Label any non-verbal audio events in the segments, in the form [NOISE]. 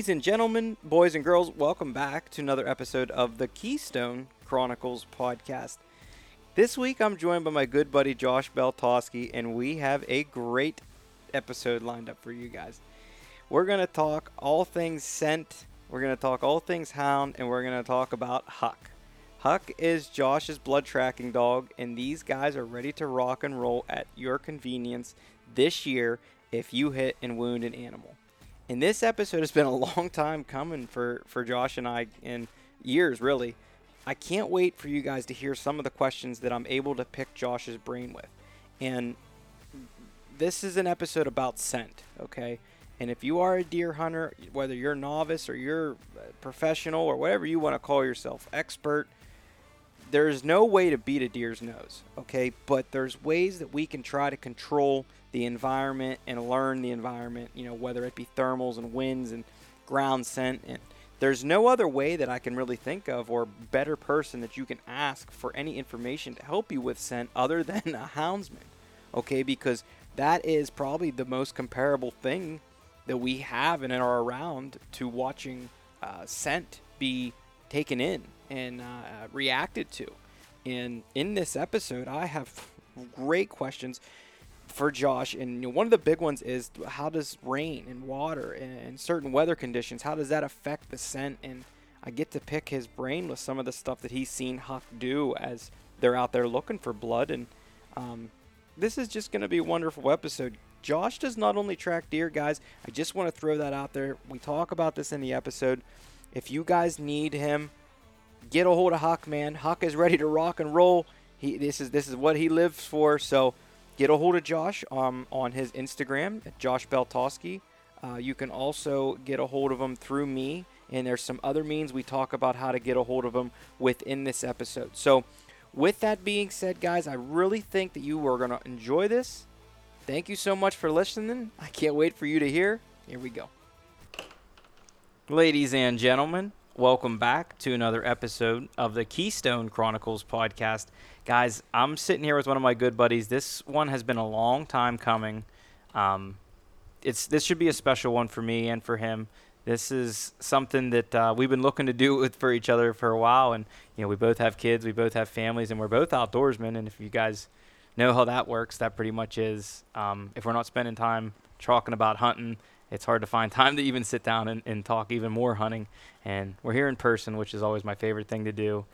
Ladies and gentlemen, boys and girls, welcome back to another episode of the Keystone Chronicles podcast. This week I'm joined by my good buddy Josh Beltowski, and we have a great episode lined up for you guys. We're going to talk all things scent, we're going to talk all things hound, and we're going to talk about Huck. Huck is Josh's blood tracking dog, and these guys are ready to rock and roll at your convenience this year if you hit and wound an animal. And this episode has been a [LAUGHS] long time coming for, for Josh and I, in years really. I can't wait for you guys to hear some of the questions that I'm able to pick Josh's brain with. And this is an episode about scent, okay? And if you are a deer hunter, whether you're novice or you're uh, professional or whatever you want to call yourself, expert, there's no way to beat a deer's nose, okay? But there's ways that we can try to control the environment and learn the environment, you know, whether it be thermals and winds and ground scent. And there's no other way that I can really think of or better person that you can ask for any information to help you with scent [LAUGHS] other than a houndsman, okay? Because that is probably the most comparable thing that we have and are around to watching uh, scent be taken in and uh, reacted to. And in this episode, I have [LAUGHS] great questions for Josh. And you know, one of the big ones is how does rain and water and, certain weather conditions, how does that affect the scent? And I get to pick his brain with some of the stuff that he's seen Huck do as they're out there looking for blood. And um, this is just going to be a wonderful episode. Josh does not only track deer, guys. I just want to throw that out there. We talk about this in the episode. If you guys need him, get a hold of Huck, man. Huck is ready to rock and roll. He this is this is what he lives for. So get a hold of Josh um, on his Instagram at Josh Beltowski. Uh, you can also get a hold of him through me, and there's some other means we talk about how to get a hold of him within this episode. So, with that being said, guys, I really think that you are going to enjoy this. Thank you so much for listening. I can't wait for you to hear. Here we go. Ladies and gentlemen, Welcome back to another episode of the Keystone Chronicles podcast. Guys, I'm sitting here with one of my good buddies. This one has been a long time coming. Um, it's this should be a special one for me and for him. This is something that uh, we've been looking to do [LAUGHS] with for each other for a while, and you know we both have kids, we both have families, and we're both outdoorsmen. And if you guys know how that works, that pretty much is. Um, if we're not spending time talking about hunting it's hard to find [LAUGHS] time to even sit down and, and talk even more hunting. And we're here in person, which is always my favorite thing to do.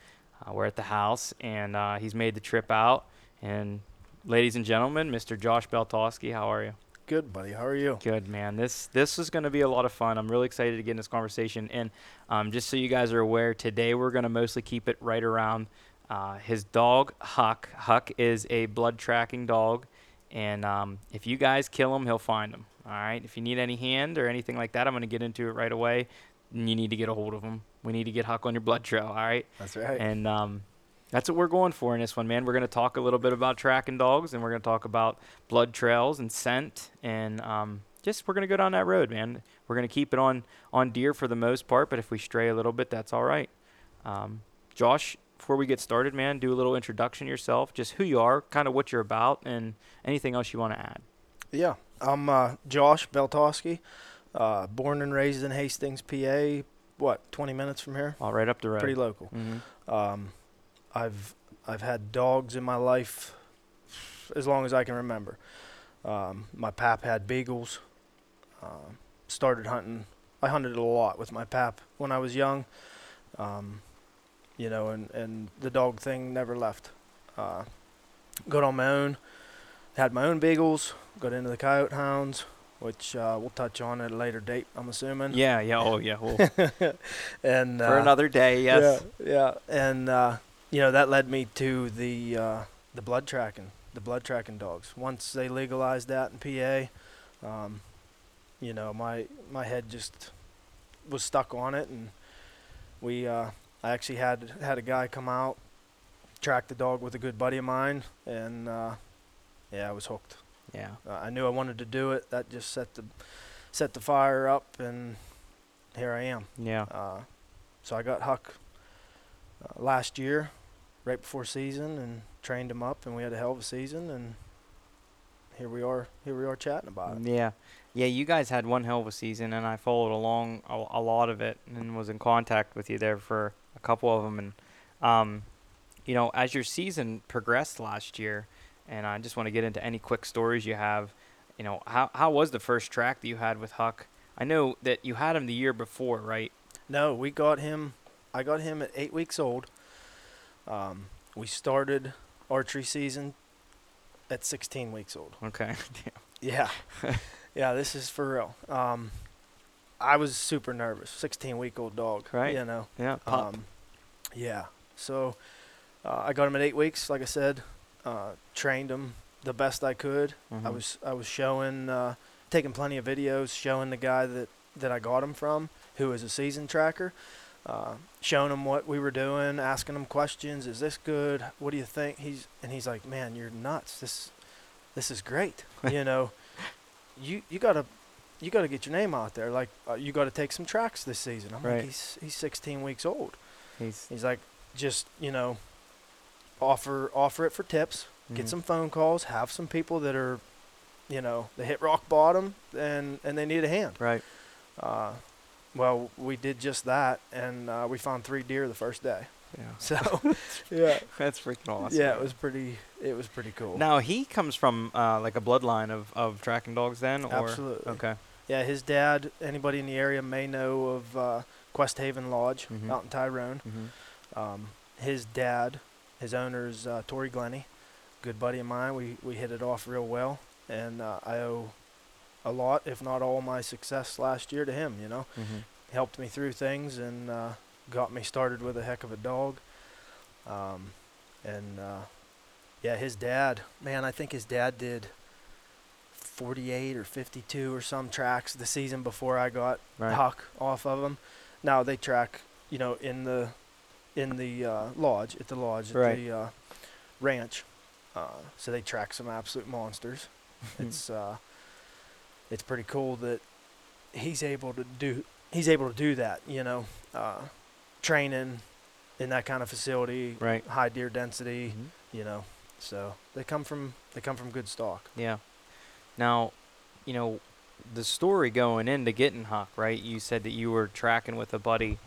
Uh, we're at the house, and uh, he's made the trip out. And ladies and gentlemen, Mr. Josh Beltowski, how are you? Good, buddy. How are you? Good, man. This this is going to be a lot of fun. I'm really excited to get in this conversation. And um, just so you guys are aware, today we're going to mostly keep it right around uh, his dog, Huck. Huck is a blood tracking dog. And um, if you guys kill him, he'll find him. All right. If you need any hand or anything like that, I'm going to get into it right away. And You need to get a hold of him. We need to get Huck on your blood trail. All right. That's right. And um, that's what we're going for in this one, man. We're going to talk a little bit about tracking dogs, and we're going to talk about blood trails and scent, and um, just we're going to go down that road, man. We're going to keep it on on deer for the most part, but if we stray a little bit, that's all right. Um, Josh, before we get started, man, do a little introduction yourself, just who you are, kind of what you're about, and anything else you want to add. Yeah, I'm uh, Josh Beltowski, uh, born and raised in Hastings, PA. What, 20 minutes from here? All right up the road. Pretty local. Mm-hmm. Um, I've I've had dogs in my life as long as I can remember. Um, my pap had beagles. Uh, started hunting. I hunted a lot with my pap when I was young. Um, you know, and, and the dog thing never left. Uh, got on my own had my own beagles, got into the coyote hounds, which uh, we'll touch on at a later date, I'm assuming. Yeah, yeah, oh yeah. We'll [LAUGHS] and for uh, another day, yes. Yeah, yeah, and uh, you know that led me to the uh, the blood tracking, the blood tracking dogs. Once they legalized that in PA, um, you know my my head just was stuck on it, and we uh, I actually had had a guy come out, track the dog with a good buddy of mine, and uh, yeah, I was hooked. Yeah. Uh, I knew I wanted to do it. That just set the set the fire up, and here I am. Yeah. Uh, so I got Huck uh, last year, right before season, and trained him up, and we had a hell of a season, and here we are. Here we are chatting about it. Yeah. Yeah, you guys had one hell of a season, and I followed along a, a lot of it, and was in contact with you there for a couple of them. And um, you know, as your season progressed last year, and I just want to get into any quick stories you have. You know, how how was the first track that you had with Huck? I know that you had him the year before, right? No, we got him. I got him at eight weeks old. Um, we started archery season at 16 weeks old. Okay. [LAUGHS] Yeah, [LAUGHS] yeah, this is for real. Um, I was super nervous. 16 week old dog, Right. You know. yeah. Pup. Um, yeah. So uh, I got him at eight weeks. Like I said, uh, trained him the best I could. I Mhm. was I was showing, uh, taking plenty of videos, showing the guy that that I got him from, who is a season tracker, uh, showing him what we were doing, asking him questions. Is this good? What do you think? He's and he's like, man, you're nuts. This this is great. [LAUGHS] you know, you you gotta. You got to get your name out there. Like uh, you got to take some tracks this season. I'm Right. like, he's he's 16 weeks old. He's He's like, just you know, offer offer it for tips. Get mhm. some phone calls. Have some people that are, you know, they hit rock bottom and and they need a hand. right. Uh, well, we did just that, and uh, we found three deer the first day. Yeah. [LAUGHS] So, [LAUGHS] yeah, That's freaking awesome. yeah, it was pretty. It was pretty cool. Now he comes from uh, like a bloodline of, of tracking dogs, then, or Absolutely. okay, Yeah, his dad. Anybody in the area may know of uh, Quest Haven Lodge Mhm. out in Tyrone. mm-hmm. Um, his dad, his owner's uh, Tori Glenny, good buddy of mine. We we hit it off real well, and uh, I owe a lot, if not all, my success last year to him. You know, Mm-hmm. helped me through things and uh, got me started with a heck of a dog. Um, and uh, yeah, his dad, man, I think his dad did 48 or 52 or some tracks the season before I got right, huck off of them. Now they track, you know, in the in the uh, lodge at the lodge at Right. the uh, ranch. Uh, so they track some absolute monsters. [LAUGHS] it's uh, it's pretty cool that he's able to do he's able to do that. You know, uh, training in that kind of facility, right. high deer density. Mhm. You know, so they come from they come from good stock. Yeah. Now, you know, the story going into getting right? You said that you were tracking with a buddy,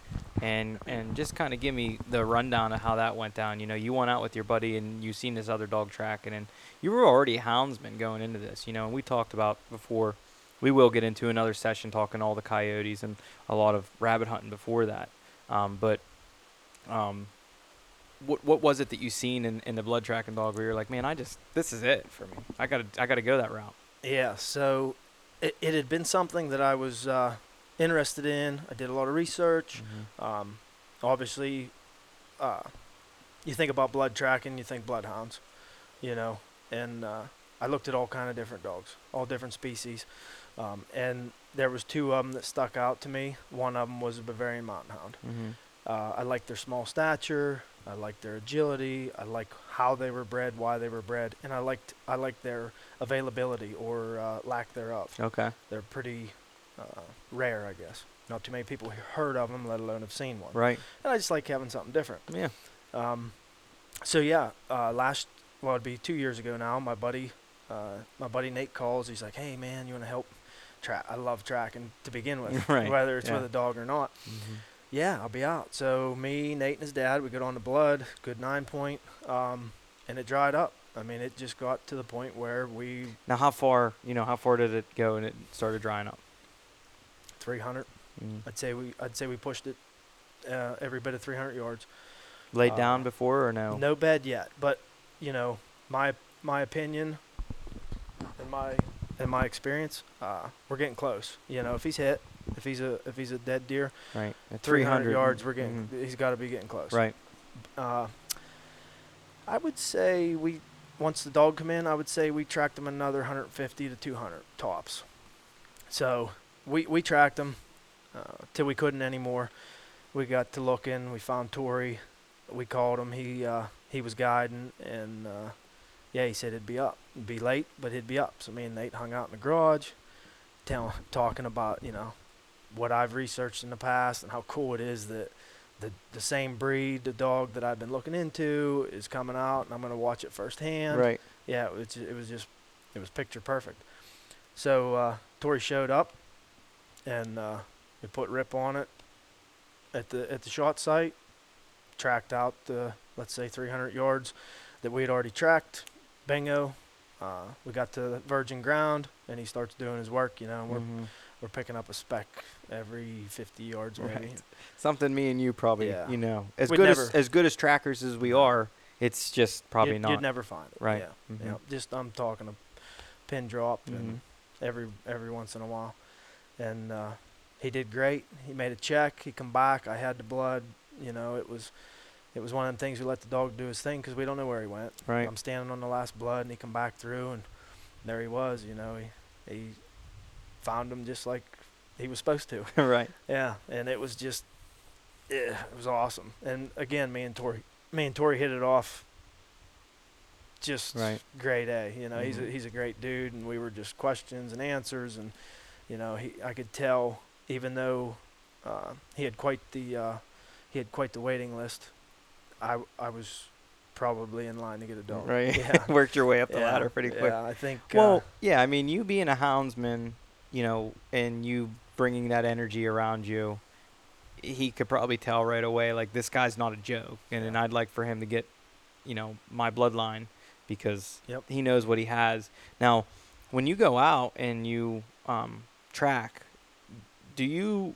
and and just kind of give me the rundown of how that went down. You know, you went out with your buddy and you seen this other dog tracking, and you were already houndsman going into this. You know, and we talked about before. We will get into another session talking all the coyotes and a lot of rabbit hunting before that. Um, but um, what what was it that you seen in, in the blood tracking dog where you're like, man, I just this is it for me. I gotta I gotta go that route. Yeah, so it, it had been something that I was uh, interested in. I did a lot of research. Um, obviously, uh, you think about blood tracking, you think bloodhounds, you know, and uh, I looked at all kind of different dogs, all different species, um, and there was two of them that stuck out to me. One of them was a Bavarian Mountain Hound. Mm-hmm. Uh, I liked their small stature. I liked their agility. I like how they were bred, why they were bred, and I liked I liked their availability or uh, lack thereof. Okay. They're pretty uh, rare, I guess. Not too many people heard of them, let alone have seen one. Right. And I just like having something different. Yeah. Um, so yeah, uh, last well, it'd be two years ago now. My buddy, uh, my buddy Nate calls. He's like, "Hey man, you want to help?" Track. I love tracking to begin with, [LAUGHS] Right, whether it's yeah. with a dog or not. Mm-hmm. Yeah, I'll be out. So me, Nate, and his dad, we got on the blood, good nine point, um, and it dried up. I mean, it just got to the point where we Now, how far? You know, how far did it go and it started drying up? 300. Mm. I'd say we, I'd say we pushed it uh, every bit of 300 yards. Laid down Uh, before or no? No bed yet, but you know, my my opinion and my in my experience, uh, we're getting close. You know, if he's hit, if he's a if he's a dead deer, Right. At 300 yards, we're getting. Mhm. He's got to be getting close. Right. Uh, I would say we once the dog come in, I would say we tracked him another 150 to 200 tops. So we we tracked him uh, till we couldn't anymore. We got to looking. We found Tori. We called him. He uh, he was guiding, and uh, yeah, he said it'd be up. It'd be late, but he'd be up. So me and Nate hung out in the garage, tell, talking about you know what I've researched in the past and how cool it is that the the same breed, the dog that I've been looking into, is coming out, and I'm gonna watch it firsthand. Right. Yeah, it was, it was just it was picture perfect. So uh, Tori showed up, and uh, we put Rip on it at the at the shot site. Tracked out the let's say 300 yards that we had already tracked. Bingo. Uh, we got to virgin ground, and he starts doing his work. You know, and we're picking up a speck every 50 yards maybe. Right. Something me and you probably, Yeah. you know, as We'd good as as good as trackers as we are, it's just probably you'd, not. You'd never find it. Right. Yeah. Mhm. Yeah. Just I'm talking a pin drop Mhm. and every every once in a while, and uh, he did great. He made a check. He come back. I had the blood. You know, it was it was one of them things we let the dog do his thing because we don't know where he went. Right. I'm standing on the last blood, and he come back through, and there he was. You know, he he found him just like he was supposed to. [LAUGHS] right. Yeah, and it was just, yeah, it was awesome. And again, me and Tori, me and Tori hit it off. Just Right. grade A. You know, he's a, Mhm. he's a great dude, and we were just questions and answers, and you know, he I could tell even though uh, he had quite the uh, he had quite the waiting list. I I was probably in line to get a dog. Right. Yeah. [LAUGHS] Worked your way up the Yeah, ladder pretty quick. Yeah, I think. Well, uh, yeah, I mean, you being a houndsman, you know, and you bringing that energy around you, he could probably tell right away, like, this guy's not a joke. And, and I'd like for him to get, you know, my bloodline because Yep. he knows what he has. Now, when you go out and you um, track, do you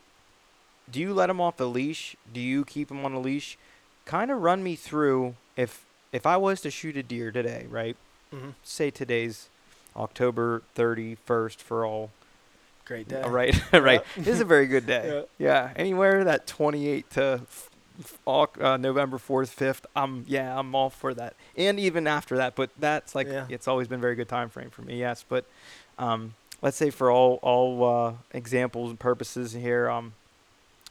do you let him off the leash? Do you keep him on a leash? Kind of run me through if if I was to shoot a deer today, right? mhm, say today's October 31st for all. Great day. Right, [LAUGHS] right. This is a very good day. Yeah. Anywhere that 28 to f- uh, November 4th, 5th, I'm yeah, I'm all for that. And even after that, but that's like Yeah. it's always been a very good time frame for me. Yes, but um, let's say for all all uh, examples and purposes here, um,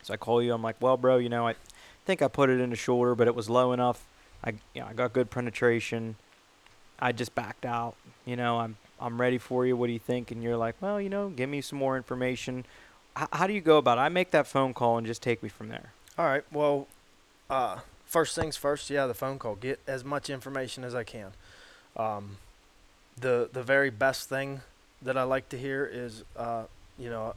so I call you. I'm like, well, bro, you know, I think I put it in the shoulder, but it was low enough. I you know I got good penetration. I just backed out. You know, I'm I'm ready for you. What do you think? And you're like, well, you know, give me some more information. H- how do you go about it? I make that phone call and just take me from there. All right. Well, uh, first things first. Yeah, the phone call. Get as much information as I can. Um, the the very best thing that I like to hear is, uh, you know,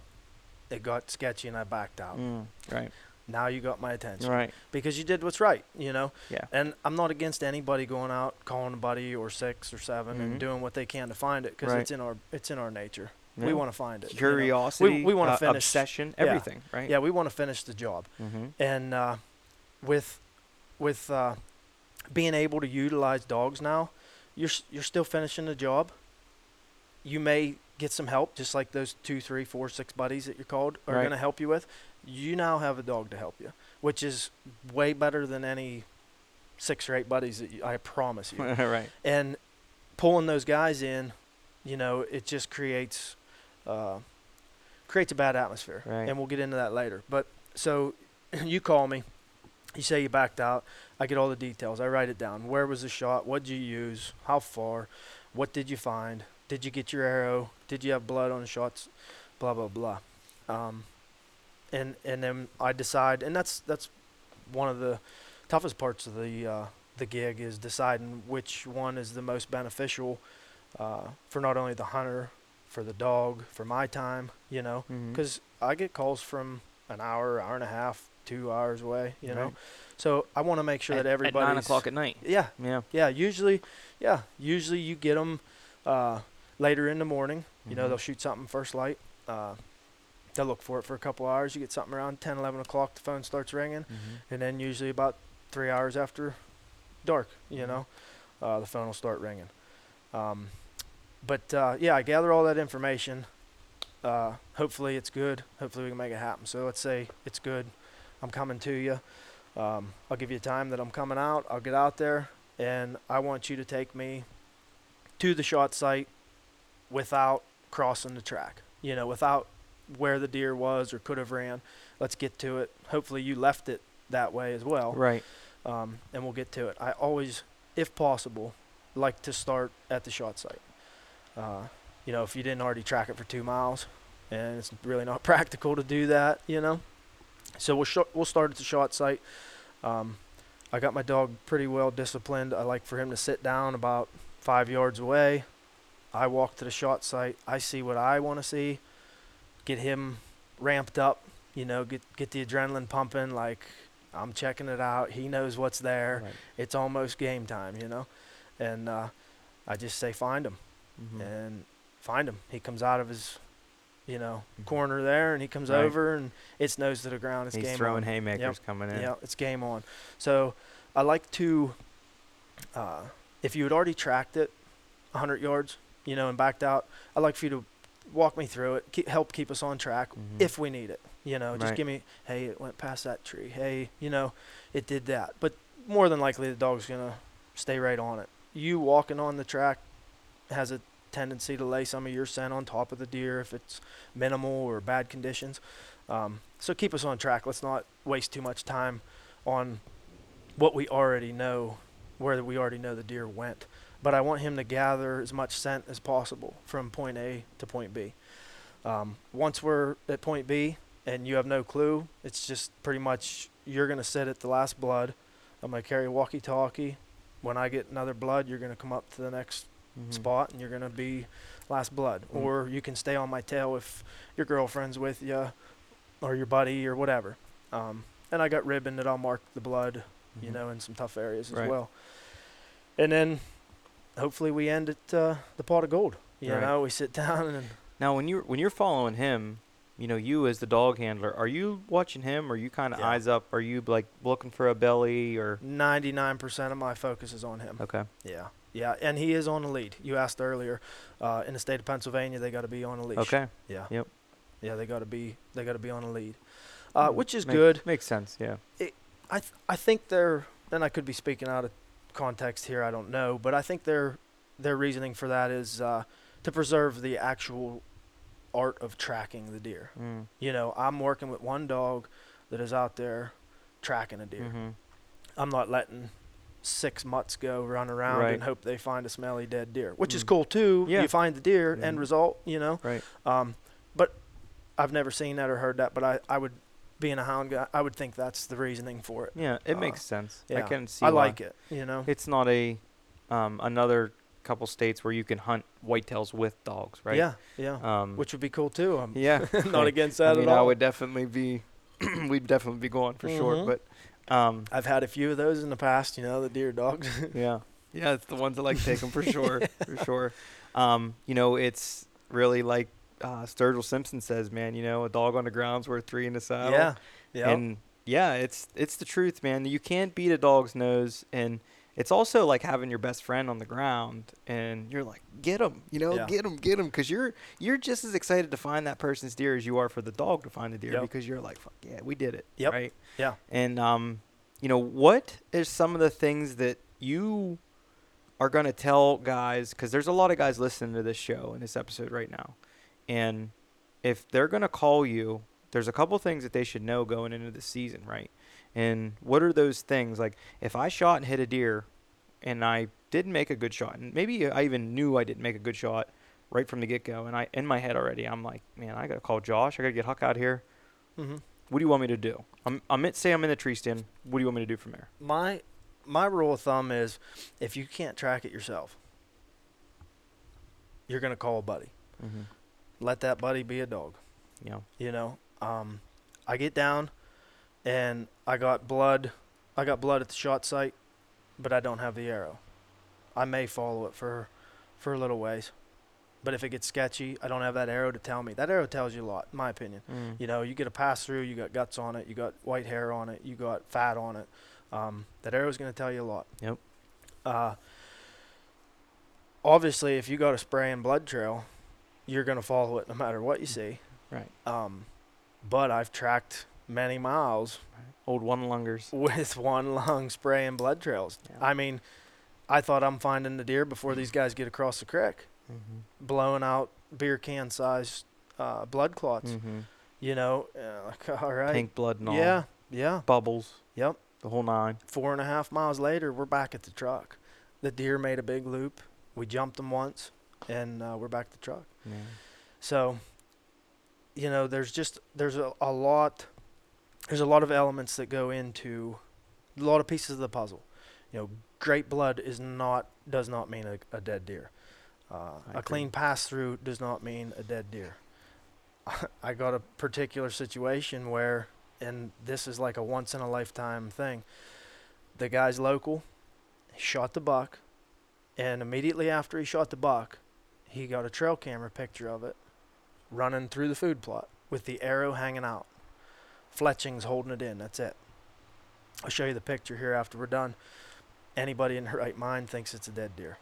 it got sketchy and I backed out. Mm, right. Now you got my attention Right. because you did what's right. You know. Yeah. And I'm not against anybody going out calling a buddy or six or 7 Mhm. and doing what they can to find it because Right. it's in our it's in our nature. Yeah. We want to find it. you know. curiosity. we wanna uh, finish- obsession, yeah. everything. Right. Yeah, we want to finish the job. Mm-hmm. and uh, with with uh, being able to utilize dogs now, you're you're still finishing the job. You may get some help, just like those two, three, four, six buddies that you're called are Right. going to help you with. You now have a dog to help you, which is way better than any six or eight buddies that you, I promise you. [LAUGHS] right. and pulling those guys in, you know, it just creates uh, creates a bad atmosphere, Right. and we'll get into that later. But so [CLEARS THROAT] you call me, you say you backed out. I get all the details. I write it down. Where was the shot? What did you use? How far? What did you find? Did you get your arrow? Did you have blood on the shots? Blah blah blah. Um, and and then I decide, and that's that's one of the toughest parts of the uh, the gig is deciding which one is the most beneficial uh, for not only the hunter, for the dog, for my time, you know, because I get calls from an hour, hour and a half, two hours away, you know. So I want to make sure at, that everybody at nine o'clock at night. Yeah, Yeah. yeah. Usually, yeah. Usually you get them uh, later in the morning. You know, Mhm. they'll shoot something first light. They'll look for it for a couple hours. You get something around 10, 11 o'clock. The phone starts ringing Mhm. and then usually about three hours after dark, you Mhm. know, uh, the phone will start ringing. Um, but uh, yeah, I gather all that information. Uh, hopefully it's good. Hopefully we can make it happen. So let's say it's good. I'm coming to you. Um, I'll give you a time that I'm coming out. I'll get out there, and I want you to take me to the shot site without crossing the track. You know, without where the deer was or could have ran. Let's get to it. Hopefully you left it that way as well Right. um, and we'll get to it. I always, if possible, like to start at the shot site. Uh, you know, if you didn't already track it for two miles, and it's really not [LAUGHS] practical to do that, you know. So we'll sh- we'll start at the shot site. Um, I got my dog pretty well disciplined. I like for him to sit down about five yards away. I walk to the shot site. I see what I want to see. Get him ramped up. You know, get get the adrenaline pumping. Like I'm checking it out. He knows what's there. Right. It's almost game time. You know, and uh, I just say find him Mhm. and find him. He comes out of his, you know, Mhm. corner there, and he comes Right. over, and it's nose to the ground. It's He's game throwing on. haymakers coming in. Yeah, it's game on. So I like to, uh, if you had already tracked it 100 yards, you know, and backed out, I'd like for you to walk me through it, keep, help keep us on track Mhm. if we need it. You know, just Right. give me, hey, it went past that tree. Hey, you know, it did that. But more than likely, the dog's going to stay right on it. You walking on the track has a tendency to lay some of your scent on top of the deer if it's minimal or bad conditions. Um, so keep us on track. Let's not waste too much time on what we already know, where we already know the deer went. But I want him to gather as much scent as possible from point A to point B. Um, once we're at point B and you have no clue, it's just pretty much you're going to sit at the last blood. I'm going to carry a walkie talkie. When I get another blood, you're going to come up to the next Mhm. spot and you're going to be last blood. Mm. Or you can stay on my tail if your girlfriend's with you or your buddy or whatever. Um, and I got ribbon that I'll mark the blood, you Mhm. know, in some tough areas as Right. well. And then hopefully we end at uh, the pot of gold. You Right. know, we sit [LAUGHS] down and Now, when you're when you're following him, you know, you as the dog handler, are you watching him? Or are you kind of Yeah. eyes up? Are you like looking for a belly or? 99% of my focus is on him. Okay. Yeah. Yeah. And he is on the lead. You asked earlier, uh, in the state of Pennsylvania, they got to be on a leash. Okay. Yeah. Yep. Yeah, they got to be they got to be on a lead, uh, Mm, which is make- good. Makes sense. Yeah. I th- I think they're and I could be speaking out of context here. I don't know, but I think their their reasoning for that is uh, to preserve the actual art of tracking the deer. Mm. You know, I'm working with one dog that is out there tracking a deer. hmm I'm not letting six mutts go run around Right. and hope they find a smelly dead deer, which is Mm. cool too. Yeah. You find the deer, end Mhm. result. You know, Right. um, but I've never seen that or heard that. But I, I would, being a hound guy, I would think that's the reasoning for it. Yeah. It Uh, makes sense. I can see. I why. like it. You know. It's not a um, another couple states where you can hunt whitetails with dogs, right? Yeah, yeah. Um, Which would be cool too. I'm yeah. [LAUGHS] not against I that mean, at I all. would definitely be. [CLEARS THROAT] we'd definitely be going for sure, Mhm. but. Um, I've had a few of those in the past. You know, the deer dogs. [LAUGHS] Yeah. Yeah, it's the ones that like take them for sure, for [LAUGHS] sure. Um, you know, it's really like uh, Sturgill Simpson says, man. You know, a dog on the ground's worth three in the saddle. yeah, yeah. And yeah, it's it's the truth, man. You can't beat a dog's nose, and it's also like having your best friend on the ground, and you're like, get him, you know, Yeah. get him, get him, because you're you're just as excited to find that person's deer as you are for the dog to find the deer, Yep. because you're like, fuck yeah, we did it, Yep. right? Yeah. And um, you know, what is some of the things that you are gonna tell guys? Because there's a lot of guys listening to this show and this episode right now, and if they're gonna call you, there's a couple things that they should know going into the season, right? And what are those things? Like if I shot and hit a deer, and I didn't make a good shot, and maybe I even knew I didn't make a good shot right from the get go, and I in my head already, I'm like, man, I gotta call Josh. I gotta get Huck out here. hmm What do you want me to do? I'm I'm at say I'm in the tree stand. What do you want me to do from there? My my rule of thumb is, if you can't track it yourself, you're gonna call a buddy. Mm-hmm. Let that buddy be a dog. Yeah. You know, um, I get down, and I got blood. I got blood at the shot site, but I don't have the arrow. I may follow it for, for a little ways, but if it gets sketchy, I don't have that arrow to tell me. That arrow tells you a lot, in my opinion. Mm. You know, you get a pass through, you got guts on it, you got white hair on it, you got fat on it. Um, that arrow's going to tell you a lot. Yep. Uh, obviously, if you got a spray and blood trail, you're going to follow it no matter what you see. Right. Um, but I've tracked many miles Old one lungers. with [LAUGHS] one lung spray and blood trails. Yeah. I mean, I thought I'm finding the deer before these guys get across the creek, Mm-hmm. blowing out beer can sized uh, blood clots. Mm-hmm. You know, uh, like, [LAUGHS] all right. Pink blood and all. Yeah, yeah. Bubbles. Yep. The whole nine. Four and a half miles later, we're back at the truck. The deer made a big loop. We jumped them once, and uh, we're back at the truck. Yeah. So, you know, there's just there's a, a lot there's a lot of elements that go into a lot of pieces of the puzzle. You know, great blood is not does not mean a, a dead deer. Uh, a clean pass through does not mean a dead deer. [LAUGHS] I got a particular situation where, and this is like a once in a lifetime thing. The guy's local, he shot the buck, and immediately after he shot the buck, he got a trail camera picture of it running through the food plot with the arrow hanging out. Fletching's holding it in. That's it. I'll show you the picture here after we're done. Anybody in her right mind thinks it's a dead deer.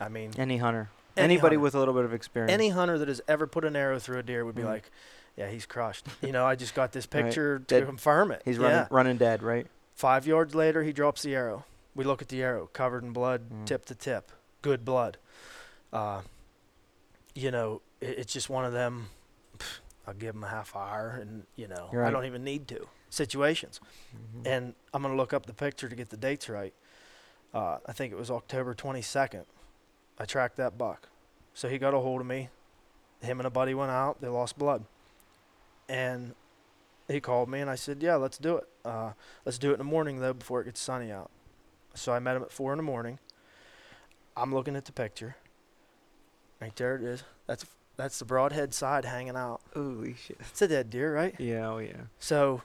I mean, Any hunter. Any Anybody hunter. with a little bit of experience. any hunter that has ever put an arrow through a deer would be Mm. like, "Yeah, he's crushed." You know, I just got this [LAUGHS] Right. picture to Dead. confirm it. He's yeah. running running dead, right? Five yards later, he drops the arrow. We look at the arrow, covered in blood, Mm. tip to tip, good blood. Uh, you know, it, it's just one of them. pff, I'll give them a half hour, and you know, I don't even need to situations. Mhm. And I'm gonna look up the picture to get the dates right. Uh, I think it was October 22nd. I tracked that buck, so he got a hold of me. Him and a buddy went out. They lost blood, and he called me and I said, "Yeah, let's do it. Uh, let's do it in the morning though, before it gets sunny out." So I met him at four in the morning. I'm looking at the picture. Right there it is. That's that's the broadhead side hanging out. Holy shit. It's a dead deer, right? Yeah, oh yeah. So,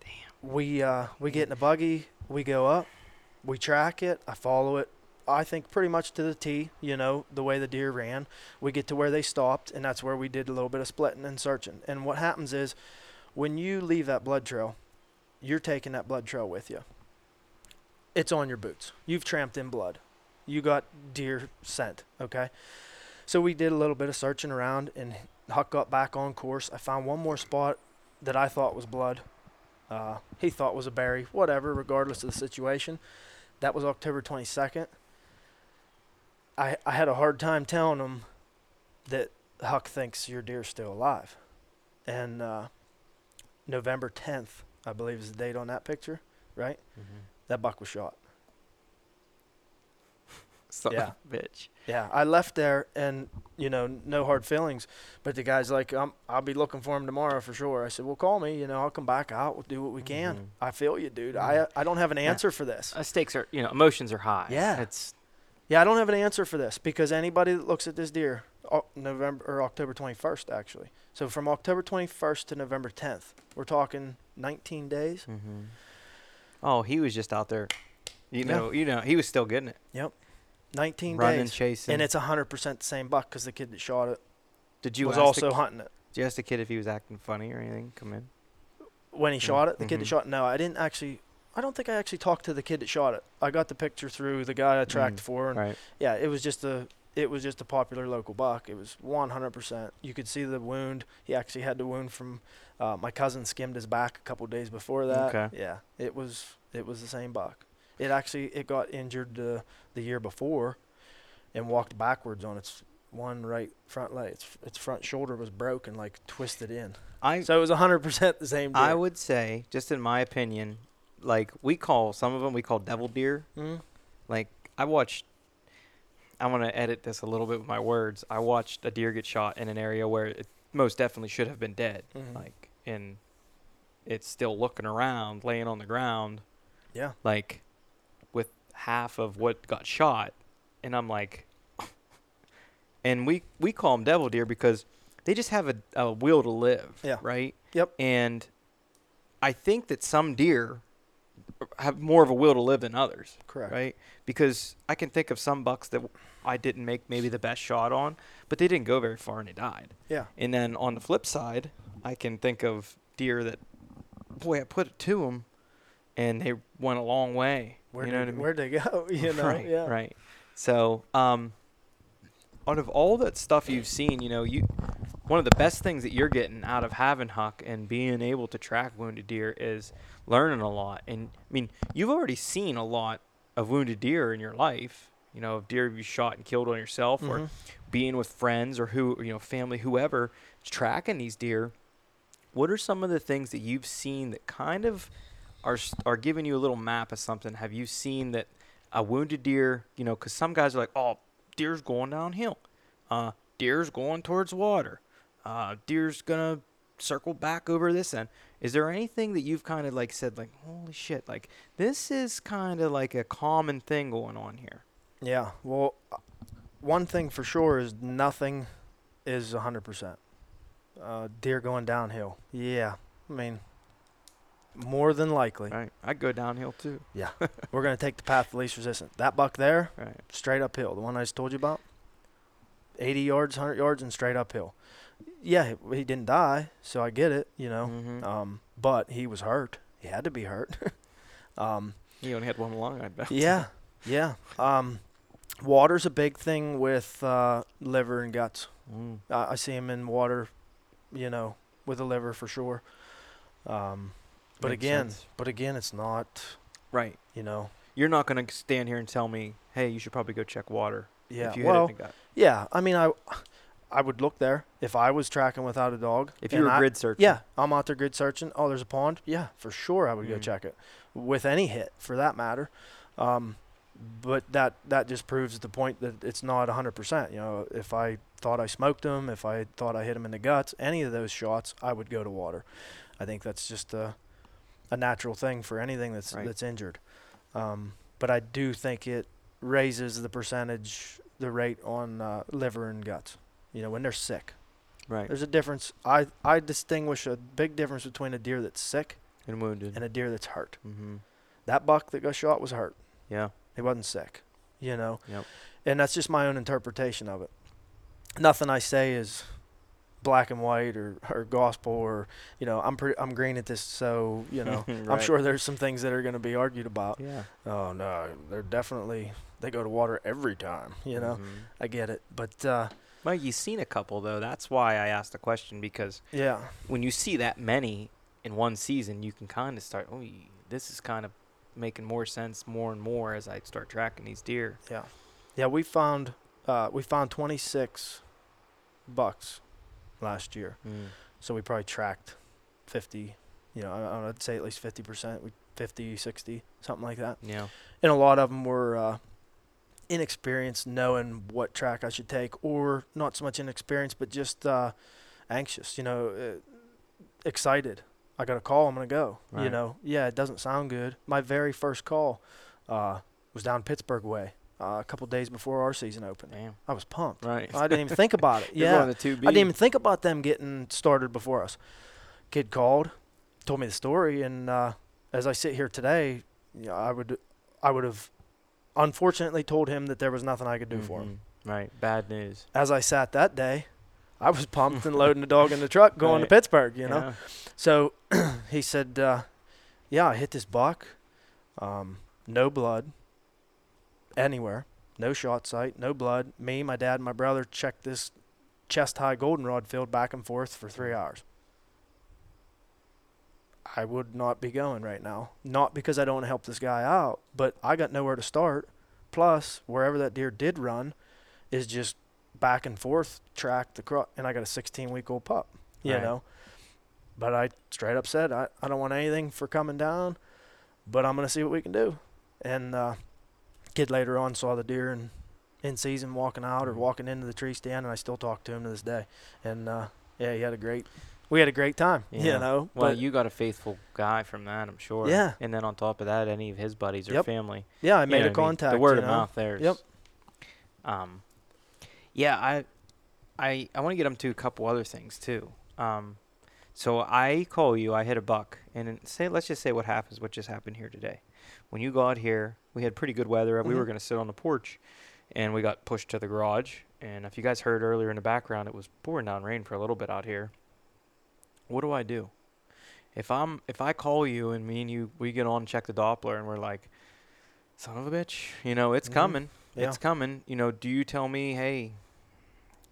Damn. we uh, we get in a buggy, we go up, we track it, I follow it. I think pretty much to the T, you know, the way the deer ran. We get to where they stopped, and that's where we did a little bit of splitting and searching. And what happens is, when you leave that blood trail, you're taking that blood trail with you. It's on your boots. You've tramped in blood. You got deer scent, okay? So we did a little bit of searching around, and Huck got back on course. I found one more spot that I thought was blood. Uh, he thought was a berry, whatever, regardless of the situation. That was October 22nd. I, I had a hard time telling him that Huck thinks your deer's still alive. And uh, November 10th, I believe, is the date on that picture, right? That buck was shot. Son Yeah. [LAUGHS] bitch. Yeah, I left there and you know no hard feelings, but the guy's like, um, I'll be looking for him tomorrow for sure. I said, well, call me. You know, I'll come back out. We'll do what we can. Mhm. I feel you, dude. Mhm. I I don't have an Yeah. answer for this. Uh, stakes are, you know, emotions are high. Yeah. It's Yeah, I don't have an answer for this because anybody that looks at this deer, o- November or October 21st actually. So from October 21st to November 10th, we're talking 19 days. hmm Oh, he was just out there. You Yeah. know, you know, he was still getting it. 19 Running, days. chasing. And it's 100% the same buck because the kid that shot it did you was ask also the, hunting it. Did you ask the kid if he was acting funny or anything? Come in. when he shot it, the kid that shot. No, I didn't actually. I don't think I actually talked to the kid that shot it. I got the picture through the guy I tracked Mm, for, and Right. yeah, it was just a. It was just a popular local buck. It was 100%. You could see the wound. He actually had the wound from uh, my cousin skimmed his back a couple days before that. Okay. Yeah, it was it was the same buck. It actually it got injured uh, the year before, and walked backwards on its one right front leg. Its its front shoulder was broken, like twisted in. I So it was 100% the same deer. I would say, just in my opinion, like we call some of them we call devil deer. Mm. Like I watched. I want to edit this a little bit with my words. I watched a deer get shot in an area where it most definitely should have been dead. Mhm. Like, and it's still looking around, laying on the ground, Yeah. like half of what got shot. And I'm like, [LAUGHS] and we we call them devil deer because they just have a, a will to live. Yeah. Right. Yep. And I think that some deer have more of a will to live than others Correct. right? Because I can think of some bucks that I didn't make maybe the best shot on, but they didn't go very far and they died. Yeah. And then on the flip side, I can think of deer that, boy, I put it to them, and they went a long way. Where you know I mean? where'd they go? [LAUGHS] You know. right, yeah. right. So, um, out of all that stuff you've seen, you know, you one of the best things that you're getting out of having Huck and being able to track wounded deer is learning a lot. And I mean, you've already seen a lot of wounded deer in your life. You know, of deer you shot and killed on yourself, or Mhm. being with friends or who you know, family, whoever, tracking these deer. What are some of the things that you've seen that kind of are are giving you a little map of something? Have you seen that a wounded deer? You know, because some guys are like, "Oh, deer's going downhill. Uh, deer's going towards water. Uh, deer's gonna circle back over this end." Is there anything that you've kind of like said, like, "Holy shit!" Like this is kind of like a common thing going on here. Yeah. Well, uh, one thing for sure is nothing is a 100%. Uh, deer going downhill. Yeah, I mean, more than likely, Right. I go downhill too. Yeah. [LAUGHS] We're gonna take the path of least resistance. That buck there, Right. straight uphill. The one I just told you about. 80 yards, 100 yards, and straight uphill. Yeah, he, he didn't die, so I get it, you know. Mm-hmm. Um, but he was hurt. He had to be hurt. [LAUGHS] um, he only had one lung, I bet. yeah, yeah. Um, water's a big thing with uh, liver and guts. Mm. I, I see him in water, you know, with a liver for sure. Um, but Makes again, sense. but again, it's not, Right. you know. You're not gonna stand here and tell me, hey, you should probably go check water. Yeah. If you well, hit it in the gut. yeah. I mean, I, I would look there if I was tracking without a dog. If you were I- grid searching. Yeah, I'm out there grid searching. Oh, there's a pond. Yeah, for sure, I would go Mm. check it with any hit, for that matter. Um, but that that just proves the point that it's not 100%. You know, if I thought I smoked them, if I thought I hit them in the guts, any of those shots, I would go to water. I think that's just a a natural thing for anything that's Right. that's injured. Um, but I do think it raises the percentage, the rate on uh, liver and guts. You know, when they're sick. Right. There's a difference. I I distinguish a big difference between a deer that's sick And wounded. and a deer that's hurt. mm-hmm. That buck that got shot was hurt. Yeah. He wasn't sick. You know. Yep. And that's just my own interpretation of it. Nothing I say is black and white or, or gospel or you know I'm pretty I'm green at this so you know [LAUGHS] I'm sure there's some things that are going to be argued about. Yeah. Oh no, they're definitely they go to water every time. You know Mhm. I get it, but uh, Well, you've seen a couple though. That's why I asked the question because yeah, when you see that many in one season, you can kind of start. Oh, this is kind of making more sense more and more as I start tracking these deer. Yeah, yeah. We found uh, we found 26 bucks last year, Mm. so we probably tracked 50. You know, I, I I'd say at least 50 percent. We 50, 60, something like that. Yeah. And a lot of them were uh, inexperienced, knowing what track I should take, or not so much inexperienced, but just uh, anxious. You know, uh, excited. I got a call. I'm gonna go. You know, yeah, it doesn't sound good. My very first call uh, was down Pittsburgh way uh, a couple days before our season opened. Damn. I was pumped. Right. I didn't even think about it. [LAUGHS] Yeah, going to two B. I didn't even think about them getting started before us. Kid called, told me the story, and uh, as I sit here today, you know, I would, I would have, unfortunately, told him that there was nothing I could do for him. Right. Bad news. As I sat that day, I was pumped and [LAUGHS] loading the dog in the truck, going Right. to Pittsburgh. You know, Yeah. so [CLEARS THROAT] he said, uh, "Yeah, I hit this buck, um, no blood anywhere, no shot sight, no blood. Me, my dad, and my brother checked this chest-high goldenrod field back and forth for three hours. I would not be going right now, not because I don't want to help this guy out, but I got nowhere to start. Plus, wherever that deer did run, is just back and forth track the cro- and I got a 16-week-old pup, you Right. know." But I straight up said, I, I don't want anything for coming down, but I'm going to see what we can do. And uh, kid later on saw the deer and in season walking out or walking into the tree stand, and I still talk to him to this day. And uh, yeah, he had a great, we had a great time, Yeah. you know. Well, you got a faithful guy from that, I'm sure. Yeah. And then on top of that, any of his buddies or Yep. family. yeah, I made know a what I mean? contact. The word you of mouth there. Yep. Um, yeah, I, I, I want to get him to a couple other things too. Um, so I call you. I hit a buck, and say, let's just say what happens. What just happened here today? When you go out here, we had pretty good weather. We were Mhm. going to sit on the porch, and we got pushed to the garage. And if you guys heard earlier in the background, it was pouring down rain for a little bit out here. What do I do? If I'm if I call you and me and you we get on and check the Doppler and we're like, son of a bitch, you know it's Mhm. coming, Yeah. it's coming. You know, do you tell me, hey,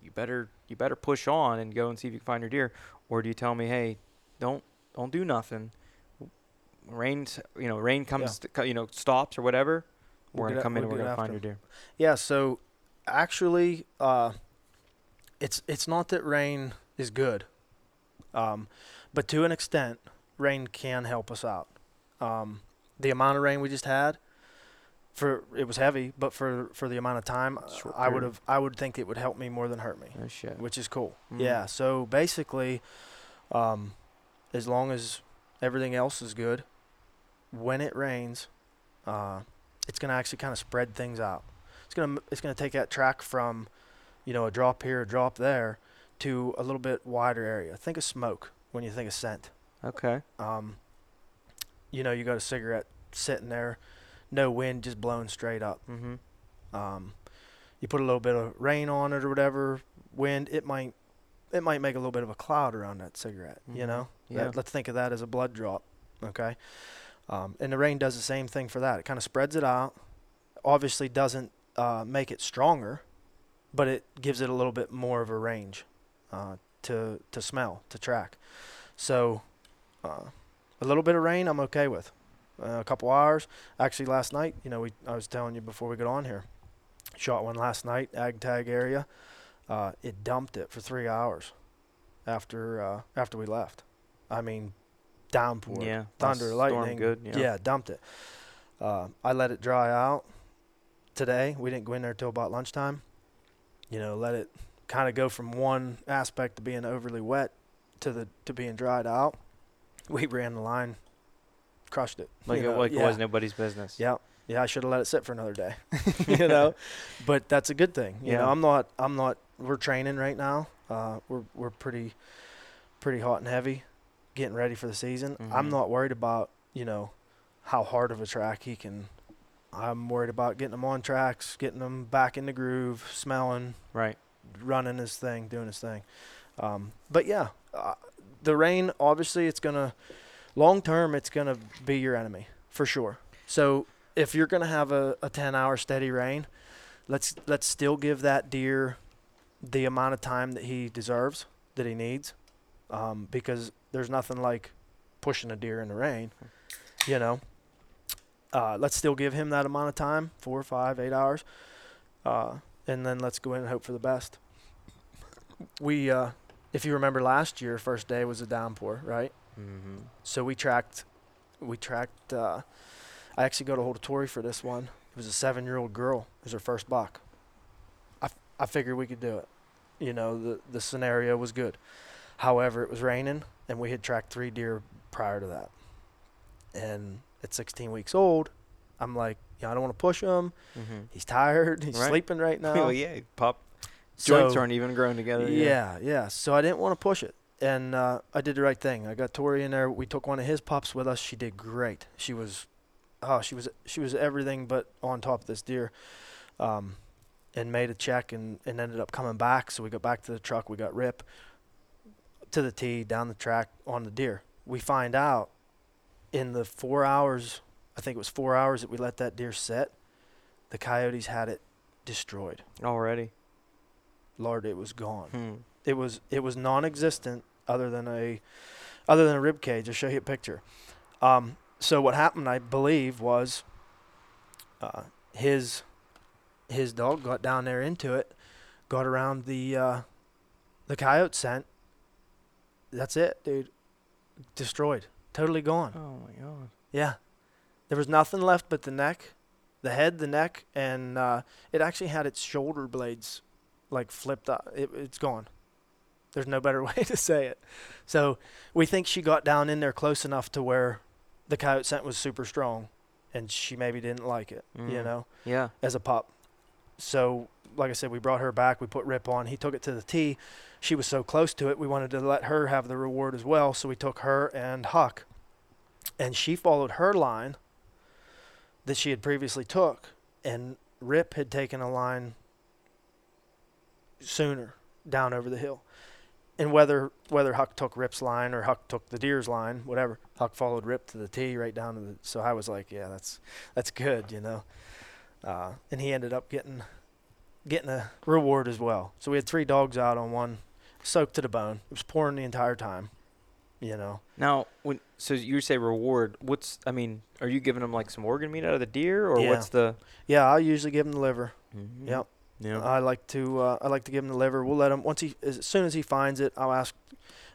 you better you better push on and go and see if you can find your deer, or do you tell me, hey, don't don't do nothing. Rain's you know rain comes to, you know stops or whatever. We'll We're gonna come in we'll and we're gonna find your deer. Yeah, so actually, uh, it's it's not that rain is good, um, but to an extent, rain can help us out. Um, the amount of rain we just had, for it was heavy, but for for the amount of time, I would have I would think it would help me more than hurt me, Oh shit. which is cool. Mm. Yeah. So basically, um, as long as everything else is good, when it rains, uh, it's gonna actually kind of spread things out. It's gonna it's gonna take that track from, you know, a drop here, a drop there, to a little bit wider area. Think of smoke when you think of scent. Okay. Um, you know, you got a cigarette sitting there, no wind, just blowing straight up. Mm-hmm. Um, you put a little bit of rain on it or whatever, wind, it might it might make a little bit of a cloud around that cigarette. You Mhm. know, Yeah. That- let's think of that as a blood drop. Okay, um, and the rain does the same thing for that. It kind of spreads it out. Obviously, doesn't uh, make it stronger, but it gives it a little bit more of a range uh, to to smell to track. So, uh, a little bit of rain, I'm okay with. Uh, a couple hours. Actually, last night, you know, we I was telling you before we got on here, shot one last night, ag tag area. Uh, it dumped it for three hours after uh, after we left. I mean, downpour, Yeah. thunder, lightning. Good. Yeah. Yeah, dumped it. Uh, I let it dry out today. We didn't go in there till about lunchtime. You know, let it kind of go from one aspect to being overly wet to the to being dried out. We ran the line, crushed it. Like, you it, like yeah. was nobody's business. Yeah, yeah. I should have let it sit for another day. [LAUGHS] [LAUGHS] you know, but that's a good thing. You know, Yeah. I'm not. I'm not. We're training right now. Uh, we're we're pretty, pretty hot and heavy, getting ready for the season. I'm Mhm. not worried about you know, how hard of a track he can. I'm worried about getting him on tracks, getting him back in the groove, smelling, Right. running his thing, doing his thing. Um, but yeah, uh, the rain obviously it's gonna long term it's gonna be your enemy for sure. So if you're gonna have a, a 10 hour steady rain, let's let's still give that deer the amount of time that he deserves, that he needs, um, because there's nothing like pushing a deer in the rain, you know. Uh, let's still give him that amount of time, four, five, eight hours, uh, and then let's go in and hope for the best. We uh if you remember last year first day was a downpour right? Mm-hmm. so we tracked we tracked uh i actually got a hold of tori for this one. It was a seven year old girl. It was her first buck. I, f- I figured we could do it. You know the the scenario was good however it was raining and we had tracked three deer prior to that and at 16 weeks old i'm like yeah i don't want to push him Mm-hmm. he's tired [LAUGHS] he's Right. sleeping right [LAUGHS] now well, yeah. Pop joints aren't even growing together. yeah, yeah. So I didn't want to push it, and uh, I did the right thing. I got Tori in there. We took one of his pups with us. She did great. She was, oh, she was she was everything but on top of this deer, um, and made a check and, and ended up coming back. So we got back to the truck. We got Rip to the tee down the track on the deer. We find out in the four hours, I think it was four hours that we let that deer set, the coyotes had it destroyed. Already. Lord, it was gone Hmm. it was it was non-existent other than a other than a rib cage. I'll show you a picture. Um, so what happened, I believe, was uh, his his dog got down there into it, got around the uh, the coyote scent. That's it, dude. Destroyed, totally gone. Oh my god. Yeah, there was nothing left but the neck, the head, the neck, and uh, it actually had its shoulder blades like flipped up. It, it's gone. There's no better [LAUGHS] way to say it. So we think she got down in there close enough to where the coyote scent was super strong, and she maybe didn't like it, you Mm. know, Yeah. as a pup. So like I said, we brought her back. We put Rip on. He took it to the tee. She was so close to it, we wanted to let her have the reward as well. So we took her and Huck, and she followed her line that she had previously took, and Rip had taken a line sooner down over the hill. And whether whether Huck took Rip's line or Huck took the deer's line, whatever, Huck followed Rip to the tee right down to the. So I was like, yeah, that's that's good, you know. Uh, and he ended up getting getting a reward as well. So we had three dogs out on one, soaked to the bone. It was pouring the entire time, you know. Now, when so you say reward, what's I mean, are you giving them like some organ meat out of the deer, or Yeah. what's the? Yeah, I usually give them the liver. Mhm. Yep. Yeah. I like to uh, I like to give him the liver. We'll let him once he as soon as he finds it, I'll ask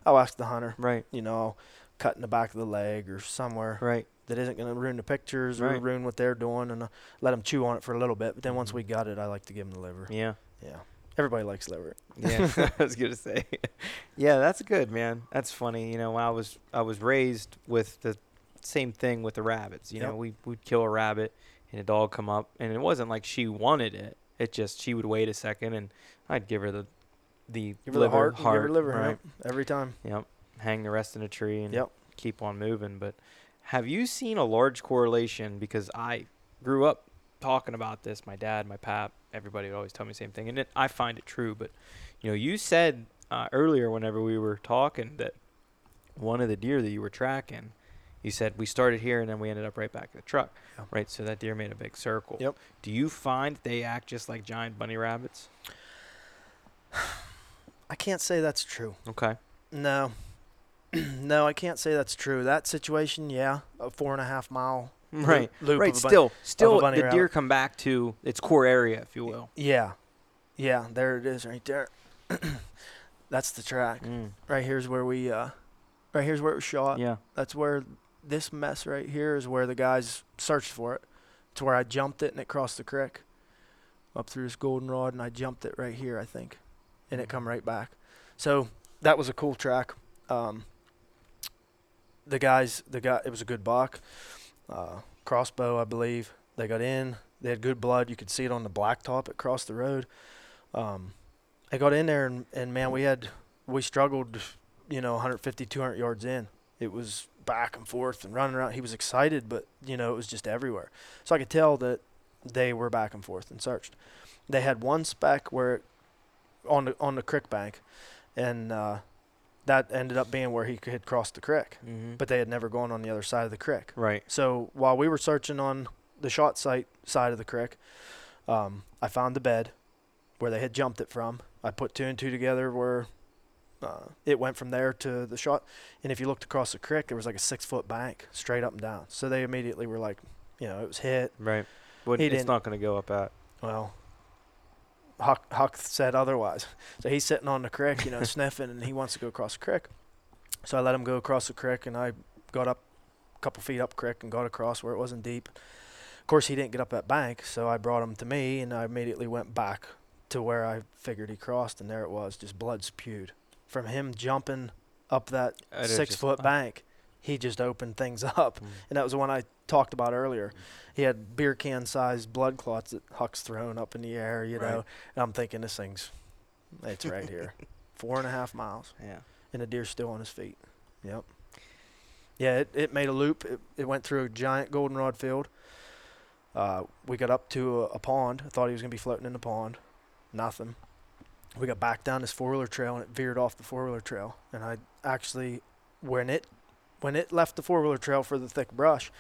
I'll ask the hunter. right. You know, I'll cut in the back of the leg or somewhere Right. that isn't going to ruin the pictures or Right. ruin what they're doing, and uh, let them chew on it for a little bit. But then once Mhm. we got it, I like to give them the liver. Yeah. Yeah, everybody likes liver. Yeah. [LAUGHS] [LAUGHS] I was gonna say. yeah, that's good, man. That's funny. You know, when I was I was raised with the same thing with the rabbits. You know, Yep. we would kill a rabbit and a dog come up, and it wasn't like she wanted it. It just she would wait a second, and I'd give her the the Give liver, the heart, heart give her liver. right? Yep, every time. Yep. Hang the rest in a tree and Yep. keep on moving. But have you seen a large correlation? Because I grew up talking about this. My dad, my pap, everybody would always tell me the same thing, and it, I find it true. But you know, you said uh, earlier whenever we were talking that one of the deer that you were tracking, you said we started here and then we ended up right back at the truck. Yeah. Right. So that deer made a big circle. Yep. Do you find they act just like giant bunny rabbits? [SIGHS] I can't say that's true. Okay. No. [CLEARS THROAT] no, I can't say that's true. That situation, yeah, a four and a half mile Right. loop right. of a bun- Still, still, bunny the deer come back to its core area, if you will. Yeah, yeah, there it is, right there. [CLEARS THROAT] that's the track. Mm. Right here's where we, uh, right here's where it was shot. Yeah. That's where this mess right here is where the guys searched for it. It's where I jumped it and it crossed the creek, up through this goldenrod, and I jumped it right here, I think, and it come right back. So that was a cool track. Um, the guys, the guy, it was a good buck, uh, crossbow, I believe. They got in. They had good blood. You could see it on the blacktop across the road. Um, I got in there and, and man, we had we struggled, you know, 150, 200 yards in. It was back and forth and running around. He was excited, but you know, it was just everywhere. So I could tell that they were back and forth and searched. They had one speck where on the on the creek bank, and uh, that ended up being where he had crossed the creek. Mm-hmm. But they had never gone on the other side of the creek. right. So while we were searching on the shot site side of the creek, um, I found the bed where they had jumped it from. I put two and two together where uh, it went from there to the shot. And if you looked across the creek, there was like a six foot bank straight up and down. So they immediately were like, you know, it was hit. Right. He it's not going to go up at. Well, Huck, Huck said otherwise. So he's sitting on the creek, you know, sniffing, and he wants to go across the creek. So I let him go across the creek, and I got up a couple feet up creek and got across where it wasn't deep. Of course, he didn't get up that bank, so I brought him to me, and I immediately went back to where I figured he crossed, and there it was, just blood spewed from him jumping up that six foot bank. He just opened things [LAUGHS] up Mm. and that was the one I talked about earlier. He had beer can sized blood clots that Huck's thrown up in the air, you Right. know. And I'm thinking this thing's, it's right here, [LAUGHS] four and a half miles, Yeah. and the deer's still on his feet. Yep. Yeah, it, it made a loop. It, it went through a giant goldenrod field. Uh, we got up to a, a pond. I thought he was gonna be floating in the pond. Nothing. We got back down this four wheeler trail and it veered off the four wheeler trail. And I actually, when it when it left the four wheeler trail for the thick brush,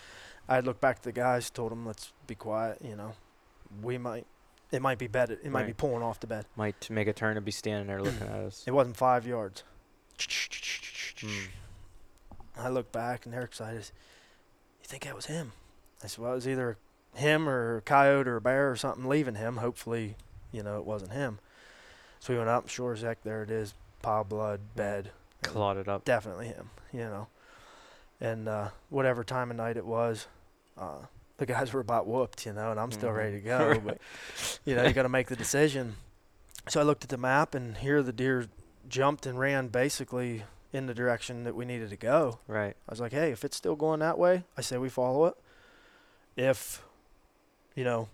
I looked back at the guys, told them, "Let's be quiet." You know, we might, it might be bedded. It might be pulling off the bed. Might make a turn and be standing there looking at us. [CLEARS THROAT] It wasn't five yards. Mm. I look back and they're excited. You think that was him? I said, well, it was either him or a coyote or a bear or something leaving him. Hopefully, you know, it wasn't him. So we went up, sure as heck, there it is. Pile of blood, bed. Clotted up. Definitely him, you know. And uh, whatever time of night it was, uh, the guys were about whooped, you know, and I'm still Mhm. ready to go. [LAUGHS] but, you know, you got to make the decision. So I looked at the map, and here the deer jumped and ran basically in the direction that we needed to go. Right. I was like, hey, if it's still going that way, I say we follow it. If, you know,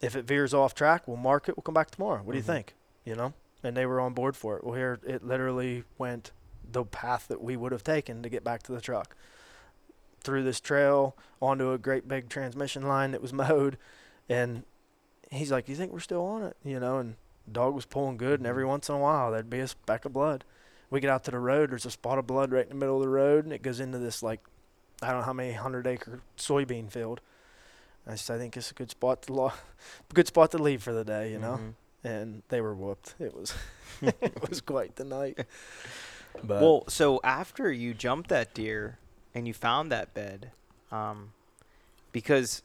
if it veers off track, we'll mark it. We'll come back tomorrow. What do Mhm. you think? You know? And they were on board for it. Well, here it literally went the path that we would have taken to get back to the truck. Through this trail, onto a great big transmission line that was [LAUGHS] mowed. And he's like, You think we're still on it? You know, and dog was pulling good. And every once in a while, there'd be a speck of blood we get out to the road. There's a spot of blood right in the middle of the road, and it goes into this like I don't know how many hundred acre soybean field. I said, I think it's a good spot to lo- [LAUGHS] good spot to leave for the day, you know. Mhm. And they were whooped. It was [LAUGHS] it was quite the night. But Well, so after you jumped that deer and you found that bed, um, because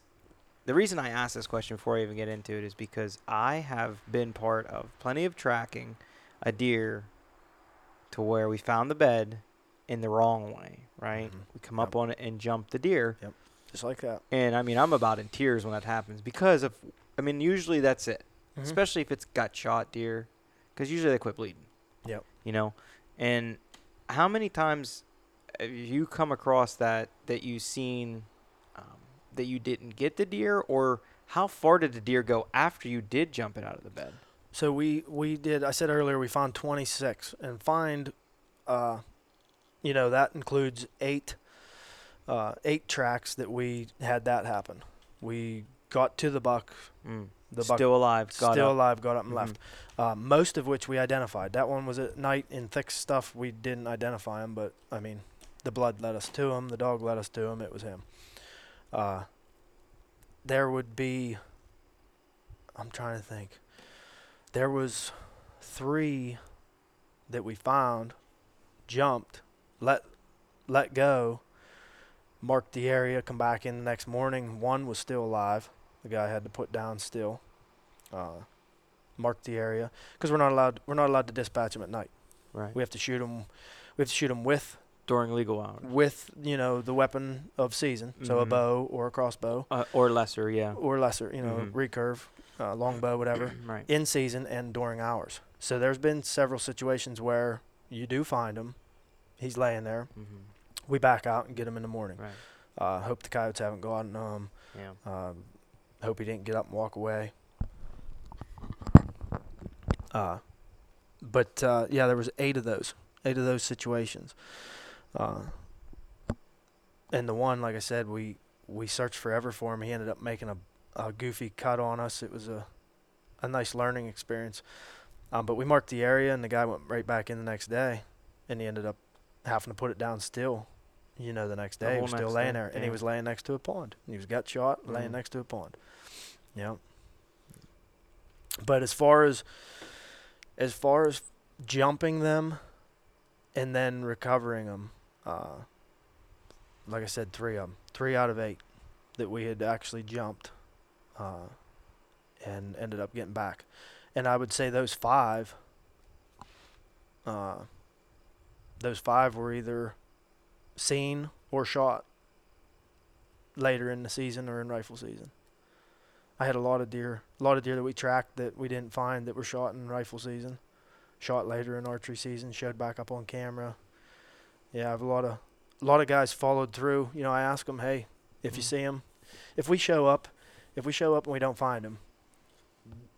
the reason I asked this question before I even get into it is because I have been part of plenty of tracking a deer to where we found the bed in the wrong way, right? Mhm. We come up on it and jump the deer. Yep. Just like that. And I mean, I'm about in tears when that happens because of, I mean, usually that's it, Mhm. especially if it's got shot deer, because usually they quit bleeding. Yep. You know, and how many times have you come across that that you've seen um, that you didn't get the deer, or how far did the deer go after you did jump it out of the bed? So we we did. I said earlier we found 26 and find, uh, you know that includes eight, uh, eight tracks that we had that happen. We got to the buck. Mm. The buck Still alive. Got still up. alive, got up and Mhm. left. Uh, most of which we identified. That one was at night in thick stuff. We didn't identify him, but I mean, the blood led us to him. The dog led us to him. It was him. Uh, there would be. I'm trying to think. There was three that we found, jumped, let let go, marked the area, come back in the next morning. One was still alive. The guy had to put down still. Uh, marked the area because we're not allowed. We're not allowed to dispatch them at night. Right. We have to shoot them. We have to shoot them with During legal hours. with you know the weapon of season, so a Mhm. bow or a crossbow Uh, or lesser, yeah. or lesser, you know, Mhm. recurve, uh, longbow, whatever, [CLEARS THROAT] right. in season and during hours. So there's been several situations where you do find him. He's laying there. hmm We back out and get him in the morning. Right. Uh, hope the coyotes haven't gotten him. Yeah. Um, hope he didn't get up and walk away. Uh, but uh, yeah, there was eight of those, eight of those situations. Uh, and the one, like I said, we we searched forever for him. He ended up making a, a goofy cut on us. It was a a nice learning experience. Um, but we marked the area, and the guy went right back in the next day, and he ended up having to put it down still. You know, the next The day he whole was still laying day, there, and he was laying next to a pond. He was gut shot, laying Mhm. next to a pond. Yeah. But as far as as far as jumping them and then recovering them, uh, like I said, three of them, three out of eight that we had actually jumped, uh, and ended up getting back. And I would say those five, uh, those five were either seen or shot later in the season or in rifle season. I had a lot of deer, a lot of deer that we tracked that we didn't find that were shot in rifle season, shot later in archery season, showed back up on camera. Yeah, I have a lot of, a lot of guys followed through. You know, I ask them, hey, if you Mhm. see him, if we show up, if we show up and we don't find him,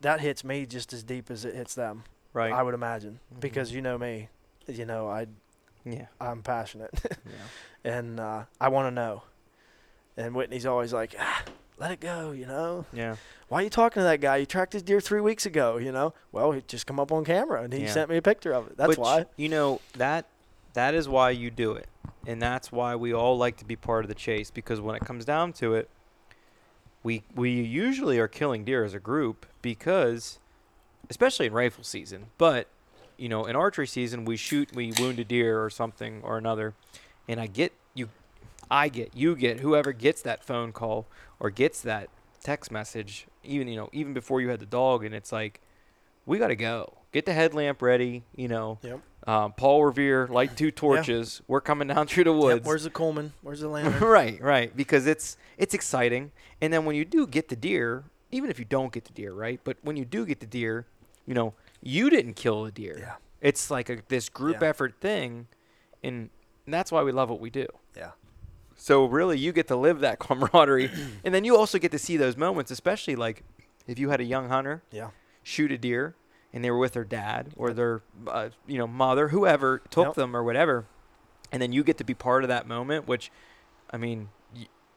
that hits me just as deep as it hits them. Right. I would imagine Mhm. because you know me, you know I yeah. I'm passionate Yeah. [LAUGHS] and uh, I want to know. And Whitney's always like, ah, let it go, you know. Yeah. Why are you talking to that guy? You tracked his deer three weeks ago, you know. Well, he just come up on camera and he Yeah. sent me a picture of it. That's Which, why. You know that that is why you do it, and that's why we all like to be part of the chase because when it comes down to it, we we usually are killing deer as a group because, especially in rifle season, but you know in archery season we shoot we wound a deer or something or another, and I get you, I get you get whoever gets that phone call or gets that text message even you know even before you had the dog and it's like we got to go get the headlamp ready you know Yep. um, Paul Revere, light two torches. We're coming down through the woods. Yep, where's the Coleman? Where's the [LAUGHS] lantern? right, right, because it's it's exciting. And then when you do get the deer, even if you don't get the deer, right? But when you do get the deer, you know, you didn't kill a deer. yeah. It's like a, this group Yeah. effort thing, and that's why we love what we do. Yeah. So really, you get to live that [LAUGHS] camaraderie, [CLEARS THROAT] and then you also get to see those moments, especially like if you had a young hunter Yeah. shoot a deer and they were with their dad or their uh, you know mother whoever took Yep. them or whatever and then you get to be part of that moment which i mean y-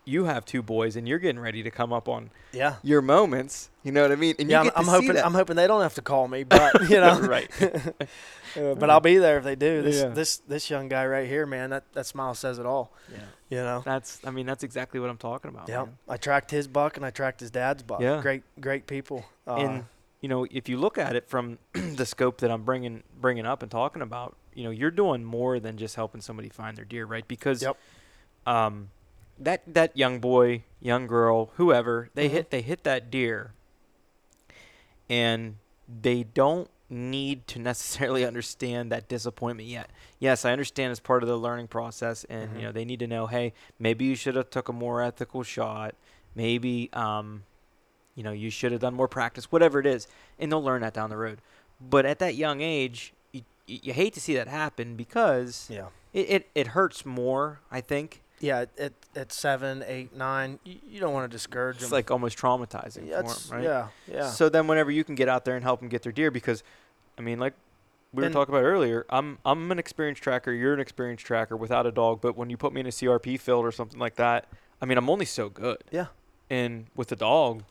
you have two boys and you're getting ready to come up on Yeah. your moments you know what i mean and yeah, you I'm, to I'm see hoping that. I'm hoping they don't have to call me, but [LAUGHS] you know, right [LAUGHS] Uh, but I'll be there if they do. This Yeah. this this young guy right here, man, that that smile says it all. yeah You know. that's i mean that's exactly what i'm talking about Yeah, man. I tracked his buck and I tracked his dad's buck. Yeah. Great, great people. Uh, and you know if you look at it from [CLEARS THROAT] the scope that i'm bringing bringing up and talking about you know you're doing more than just helping somebody find their deer right because Yep. um that that young boy young girl whoever they Mhm. hit they hit that deer. And they don't need to necessarily [LAUGHS] understand that disappointment yet. Yes i understand it's part of the learning process and Mhm. you know they need to know hey maybe you should have took a more ethical shot. Maybe um you know you should have done more practice whatever it is and they'll learn that down the road. But at that young age you, you hate to see that happen because yeah, it, it, it hurts more i think yeah, at, at, seven, eight, nine, you, you don't want to discourage It's them. It's like almost traumatizing yeah, for them, right? yeah, yeah. So then, whenever you can get out there and help them get their deer, because, I mean, like we were And- talking about earlier, I'm I'm an experienced tracker. You're an experienced tracker without a dog, but when you put me in a CRP field or something like that, I mean, I'm only so good. Yeah. And with a dog,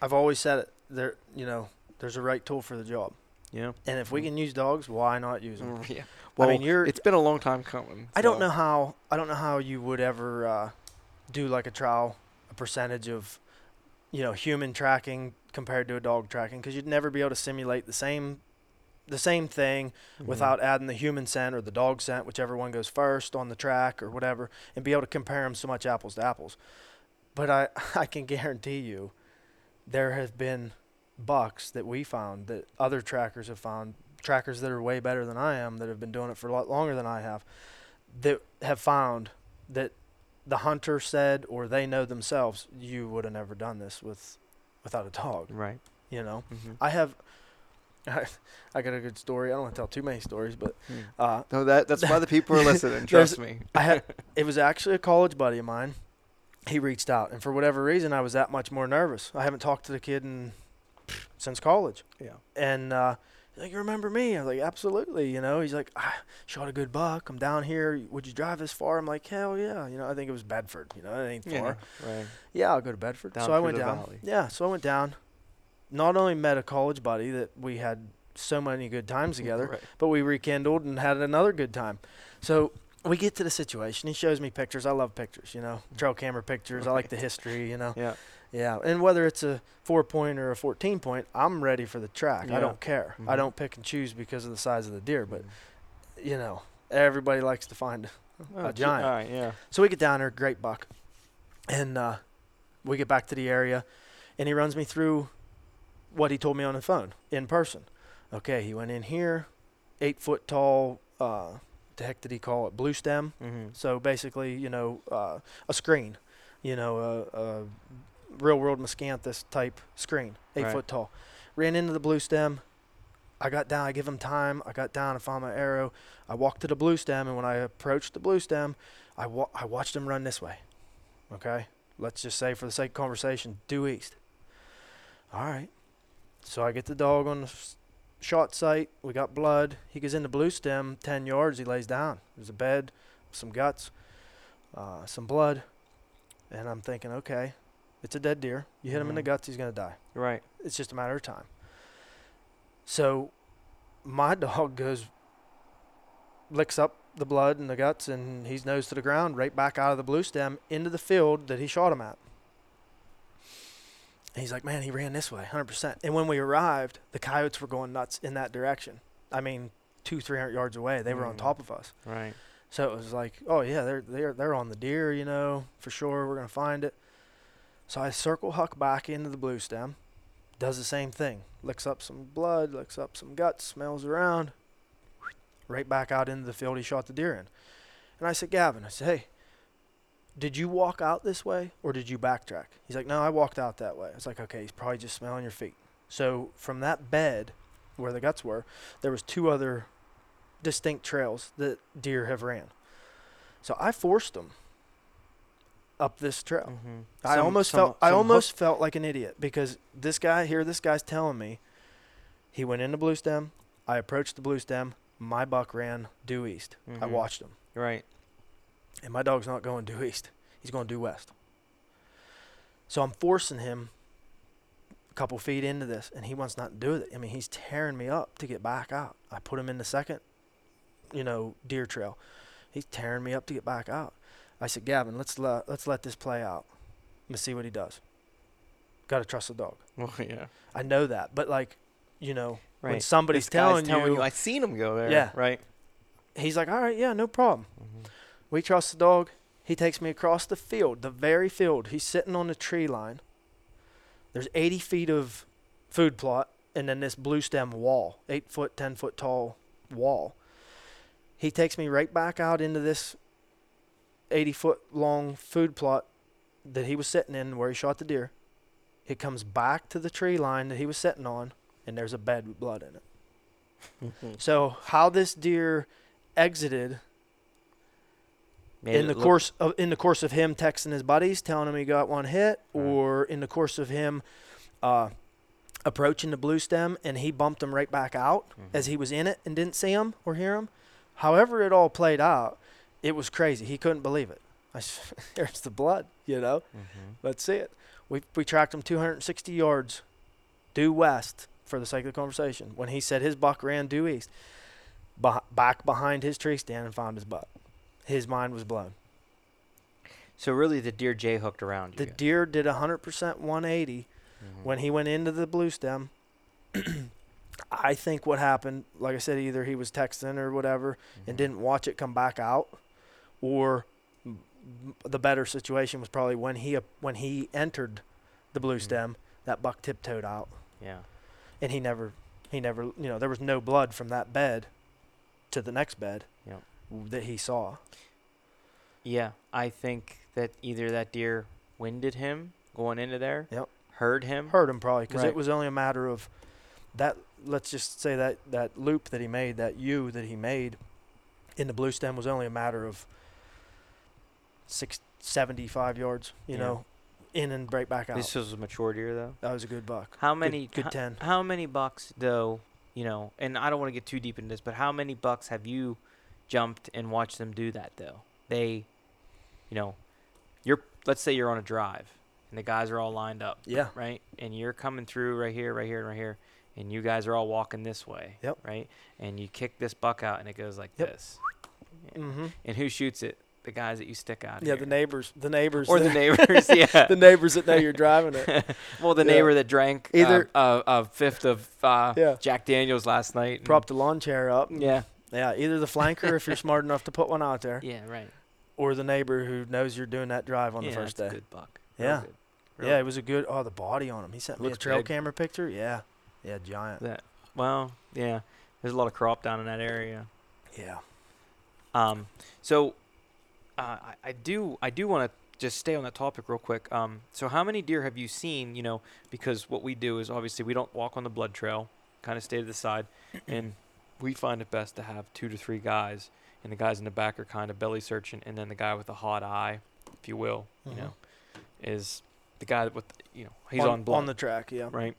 I've always said it. There, you know, there's a right tool for the job, you know. and if we can use dogs, why not use them? [LAUGHS] Yeah. Well, I mean, you're. it's been a long time coming. I don't know how. I don't know how you would ever uh, do like a trial, a percentage of, you know, human tracking compared to a dog tracking, because you'd never be able to simulate the same, the same thing Mhm. without adding the human scent or the dog scent, whichever one goes first on the track or whatever, and be able to compare them so much apples to apples. But I, [LAUGHS] I can guarantee you, there have been bucks that we found that other trackers have found, trackers that are way better than I am, that have been doing it for a lot longer than I have, that have found that the hunter said or they know themselves, you would have never done this with, without a dog. Right. You know, hmm I have. I, [LAUGHS] I got a good story. I don't want to tell too many stories, but Hmm. uh, No, that that's why the [LAUGHS] people are listening. Trust me. I had [LAUGHS] it was actually a college buddy of mine. He reached out, and for whatever reason, I was that much more nervous. I haven't talked to the kid in since college, Yeah. and uh, he's like, "You remember me?" I was like, "Absolutely." You know, he's like, "I shot a good buck. I'm down here. Would you drive this far?" I'm like, "Hell yeah!" You know, I think it was Bedford. You know, it ain't Yeah. far. Right. Yeah, I'll go to Bedford. Down so I went down. valley. Yeah, so I went down. Not only met a college buddy that we had so many good times together, Right. but we rekindled and had another good time. So we get to the situation. He shows me pictures. I love pictures, you know, trail camera pictures. I like the history, you know. Yeah. Yeah, and whether it's a four point or a fourteen point, I'm ready for the track. Yeah. I don't care. I Mhm. don't pick and choose because of the size of the deer, but Mm. you know, everybody likes to find Oh, a giant. All right. Yeah. So we get down there, great buck, and uh, we get back to the area, and he runs me through what he told me on the phone in person. Okay, he went in here, eight foot tall. Uh, the heck did he call it? Blue stem. Mm-hmm. So basically, you know, uh, a screen, you know, a, a real world miscanthus type screen, eight Right. foot tall. Ran into the blue stem. I got down. I give him time. I got down. I found my arrow. I walked to the blue stem, and when I approached the blue stem, I wa- I watched him run this way. Okay, let's just say for the sake of conversation, due east. All right. So I get the dog on the s- shot site. We got blood. He goes in the blue stem, 10 yards. He lays down. There's a bed, some guts, uh, some blood. And I'm thinking, okay, it's a dead deer. You hit him in the Mhm. guts, he's going to die. Right. It's just a matter of time. So my [LAUGHS] dog goes, licks up the blood and the guts, and he's nose to the ground, right back out of the blue stem into the field that he shot him at. And he's like, man, he ran this way, 100%. And when we arrived, the coyotes were going nuts in that direction. I mean, two, 300 yards away. They were on Mm. top of us. Right. So it was like, oh yeah, they're they're they're on the deer, you know, for sure. We're gonna find it. So I circle Huck back into the blue stem, does the same thing, licks up some blood, licks up some guts, smells around, right back out into the field he shot the deer in. And I said, Gavin, I said, hey, did you walk out this way or did you backtrack? He's like, no, I walked out that way. I was like, okay, he's probably just smelling your feet. So from that bed where the guts were, there was two other distinct trails that deer have ran. So I forced them up this trail. Mm-hmm. I almost felt I almost felt like an idiot because this guy here, this guy's telling me he went into blue stem. I approached the blue stem. My buck ran due east. I Mhm. watched him, Right. and my dog's not going due east. He's going due west. So I'm forcing him a couple feet into this, and he wants not to do it. I mean, he's tearing me up to get back out. I put him in the second, you know, deer trail. He's tearing me up to get back out. I said, Gavin, let's let let's let this play out. Let's see what he does. Got to trust the dog. Well, [LAUGHS] yeah. I know that, but like, you know, Right. when somebody's This guy's telling, you, I seen him go there. Yeah. Right. he's like, all right, yeah, no problem. Mm-hmm. We trust the dog. He takes me across the field, the very field. He's sitting on the tree line. There's 80 feet of food plot, and then this blue stem wall, eight foot, 10 foot tall wall. He takes me right back out into this 80 foot long food plot that he was sitting in where he shot the deer. It comes back to the tree line that he was sitting on, and there's a bed with blood in it. Mm-hmm. So how this deer exited Made in the look- course of in the course of him texting his buddies, telling him he got one hit, Right. or in the course of him uh, approaching the blue stem and he bumped him right back out as Mhm. he was in it and didn't see him or hear him. However, it all played out, it was crazy. He couldn't believe it. [LAUGHS] I s- There's the blood, you know. Mhm. Let's see it. We we tracked him 260 yards due west for the sake of the conversation. When he said his buck ran due east, beh back behind his tree stand and found his buck. His mind was blown. So really, the deer J hooked around you. The guys. deer did 100% 180 Mhm. when he went into the blue stem. [CLEARS THROAT] I think what happened, like I said, either he was texting or whatever and Mhm. didn't watch it come back out, or the better situation was probably when he when he entered the blue Mhm. stem, that buck tiptoed out, Yeah. and he never he never you know there was no blood from that bed to the next bed Yep. that he saw. Yeah, I think that either that deer winded him going into there. Yep. Heard him. Hurt him probably because Right. it was only a matter of that. Let's just say that that loop that he made, that U that he made in the blue stem was only a matter of six, 75 yards. You Yeah. know, in and right back out. This was a mature deer though. that was a good buck. How many? Good, ho- ten. How many bucks though? You know, and I don't want to get too deep into this, but how many bucks have you jumped and watched them do that though? They, you know, you're let's say you're on a drive and the guys are all lined up, Yeah. right? And you're coming through right here, right here, and right here, and you guys are all walking this way, Yep. right? And you kick this buck out and it goes like Yep. this. Mm-hmm. And who shoots it? The guys that you stick out. Yeah, here. the neighbors, the neighbors, or the neighbors. [LAUGHS] yeah. the neighbors that know you're driving it. [LAUGHS] well, the Yeah. neighbor that drank Either- uh, a, a fifth of uh, Yeah. Jack Daniels last night. propped a lawn chair up. Yeah. Yeah, either the flanker if you're smart enough to put one out there, [LAUGHS] Yeah. Right. or the neighbor who knows you're doing that drive on yeah, the first that's day. a good buck. Real Yeah. good. Real Yeah, it was a good. Oh, the body on him. He sent me a trail big. camera picture. Yeah, yeah, giant. That well, yeah. There's a lot of crop down in that area. Yeah. Um, so uh, I, I do I do want to just stay on that topic real quick. Um, so how many deer have you seen? You know, because what we do is obviously we don't walk on the blood trail, kind of stay to the side, and we find it best to have two to three guys, and the guys in the back are kind of belly searching, and then the guy with the hot eye, if you will, you Mhm. know, is the guy that with you know he's on, on, blood on the track. Yeah. right?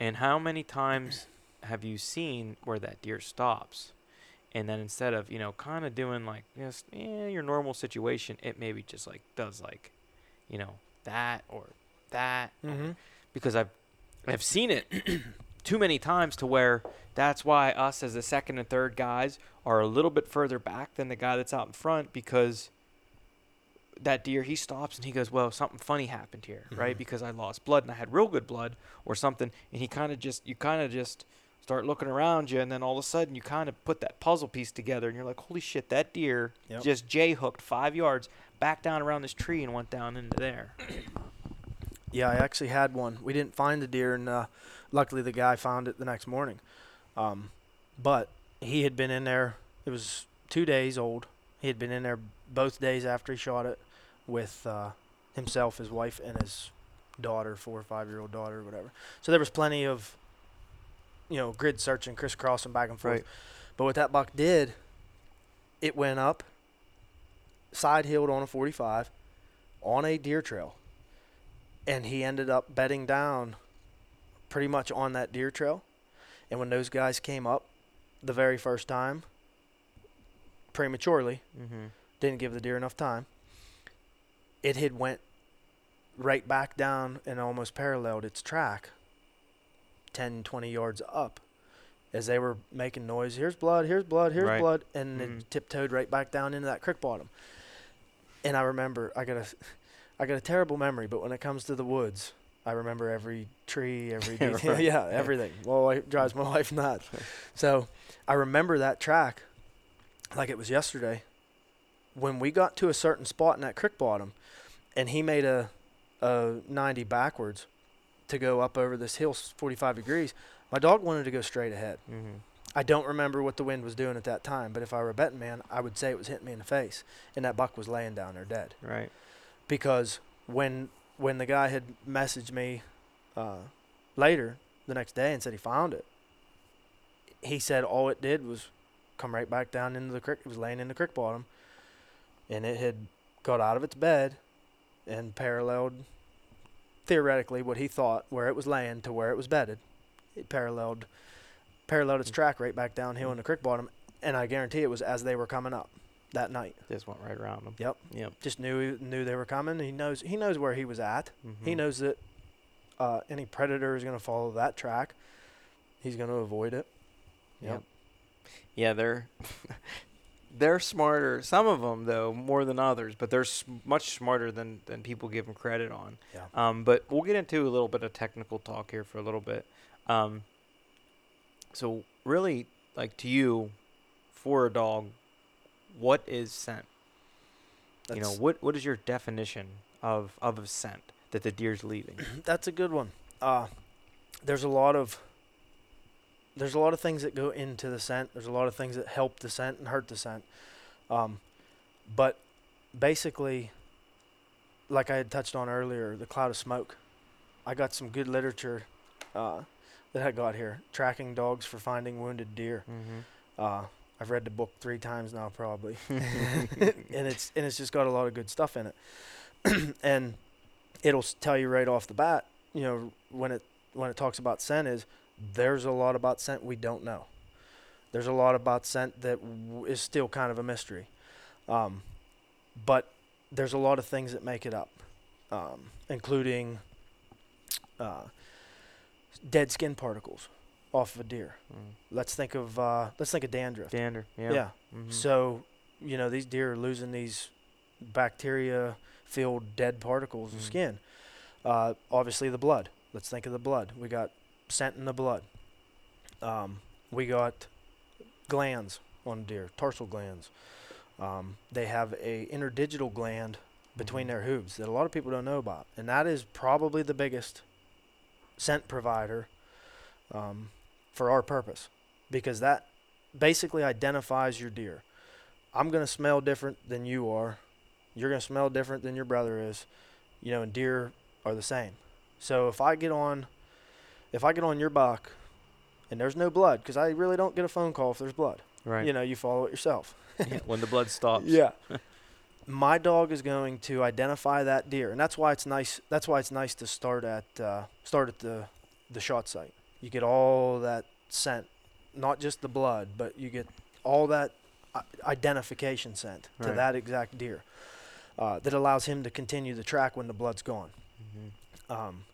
And how many times have you seen where that deer stops, and then instead of you know kind of doing like just yeah your normal situation, it maybe just like does like, you know that or that Mm-hmm. because I've I've seen it [CLEARS THROAT] too many times to where that's why us as the second and third guys are a little bit further back than the guy that's out in front because that deer he stops and he goes well something funny happened here right Mhm. because i lost blood and i had real good blood or something and he kind of just you kind of just start looking around you and then all of a sudden you kind of put that puzzle piece together and you're like holy shit that deer Yep. just j hooked five yards back down around this tree and went down into there [COUGHS] Yeah, I actually had one. We didn't find the deer, and uh, luckily the guy found it the next morning. Um, but he had been in there. It was two days old. He had been in there both days after he shot it with uh, himself, his wife, and his daughter, four or five year old daughter, or whatever. So there was plenty of, you know, grid searching, crisscrossing back and forth. Right. But what that buck did, it went up, side hilled on a 45, on a deer trail and he ended up bedding down pretty much on that deer trail. And when those guys came up the very first time, prematurely, mm-hmm. didn't give the deer enough time, it had went right back down and almost paralleled its track 10, 20 yards up. As they were making noise, here's blood, here's blood, here's Right. blood, and Mhm. it tiptoed right back down into that creek bottom. And I remember, I got a, [LAUGHS] I got a terrible memory, but when it comes to the woods, I remember every tree, [LAUGHS] every Yeah, detail. [LAUGHS] Yeah. everything. Well, it drives my wife nuts. So I remember that track like it was yesterday. When we got to a certain spot in that creek bottom, and he made a, a 90 backwards to go up over this hill, 45 degrees, my dog wanted to go straight ahead. Mm-hmm. I don't remember what the wind was doing at that time, but if I were a betting man, I would say it was hitting me in the face, and that buck was laying down there dead right because when when the guy had messaged me uh, later the next day and said he found it, he said all it did was come right back down into the creek. It was laying in the creek bottom, and it had got out of its bed and paralleled theoretically what he thought where it was laying to where it was bedded. It paralleled paralleled its track right back downhill in the creek bottom, and I guarantee it was as they were coming up that night. Just went right around them. Yep. Yep. Just knew knew they were coming. He knows he knows where he was at. He Mhm. knows that uh, any predator is going to follow that track. He's going to avoid it. Yep. Yeah, they're [LAUGHS] they're smarter. Some of them, though, more than others, but they're s- much smarter than than people give them credit on. Yeah. Um, but we'll get into a little bit of technical talk here for a little bit. Um, so really, like to you, for a dog, what is scent? you know, what what is your definition of of a scent that the deer's leaving? [CLEARS THROAT] That's a good one. Uh, there's a lot of there's a lot of things that go into the scent. There's a lot of things that help the scent and hurt the scent. Um, but basically, like I had touched on earlier, the cloud of smoke. I got some good literature uh, that I got here, tracking dogs for finding wounded deer. mm-hmm. Uh, I've read the book three times now, probably, [LAUGHS] [LAUGHS] and it's and it's just got a lot of good stuff in it, [CLEARS THROAT] and it'll tell you right off the bat, you know, when it when it talks about scent is there's a lot about scent we don't know. There's a lot about scent that w- is still kind of a mystery, um, but there's a lot of things that make it up, um, including uh, dead skin particles off of a deer. Mm. Let's think of uh, let's think of dandruff. Dander. Yeah. Yeah. Mhm. So, you know, these deer are losing these bacteria filled dead particles of Mhm. skin. Uh, obviously, the blood. Let's think of the blood. We got scent in the blood. Um, we got glands on deer, tarsal glands. Um, they have a interdigital gland between Mhm. their hooves that a lot of people don't know about, and that is probably the biggest scent provider um, for our purpose because that basically identifies your deer. I'm going to smell different than you are. You're going to smell different than your brother is. You know, and deer are the same. So if I get on if I get on your buck and there's no blood cuz I really don't get a phone call if there's blood. Right. You know, you follow it yourself. [LAUGHS] Yeah, when the blood stops. Yeah. [LAUGHS] My dog is going to identify that deer, and that's why it's nice. That's why it's nice to start at uh, start at the the shot site. You get all that scent, not just the blood, but you get all that identification scent to Right. that exact deer. Uh, that allows him to continue the track when the blood's gone. Mhm. Um,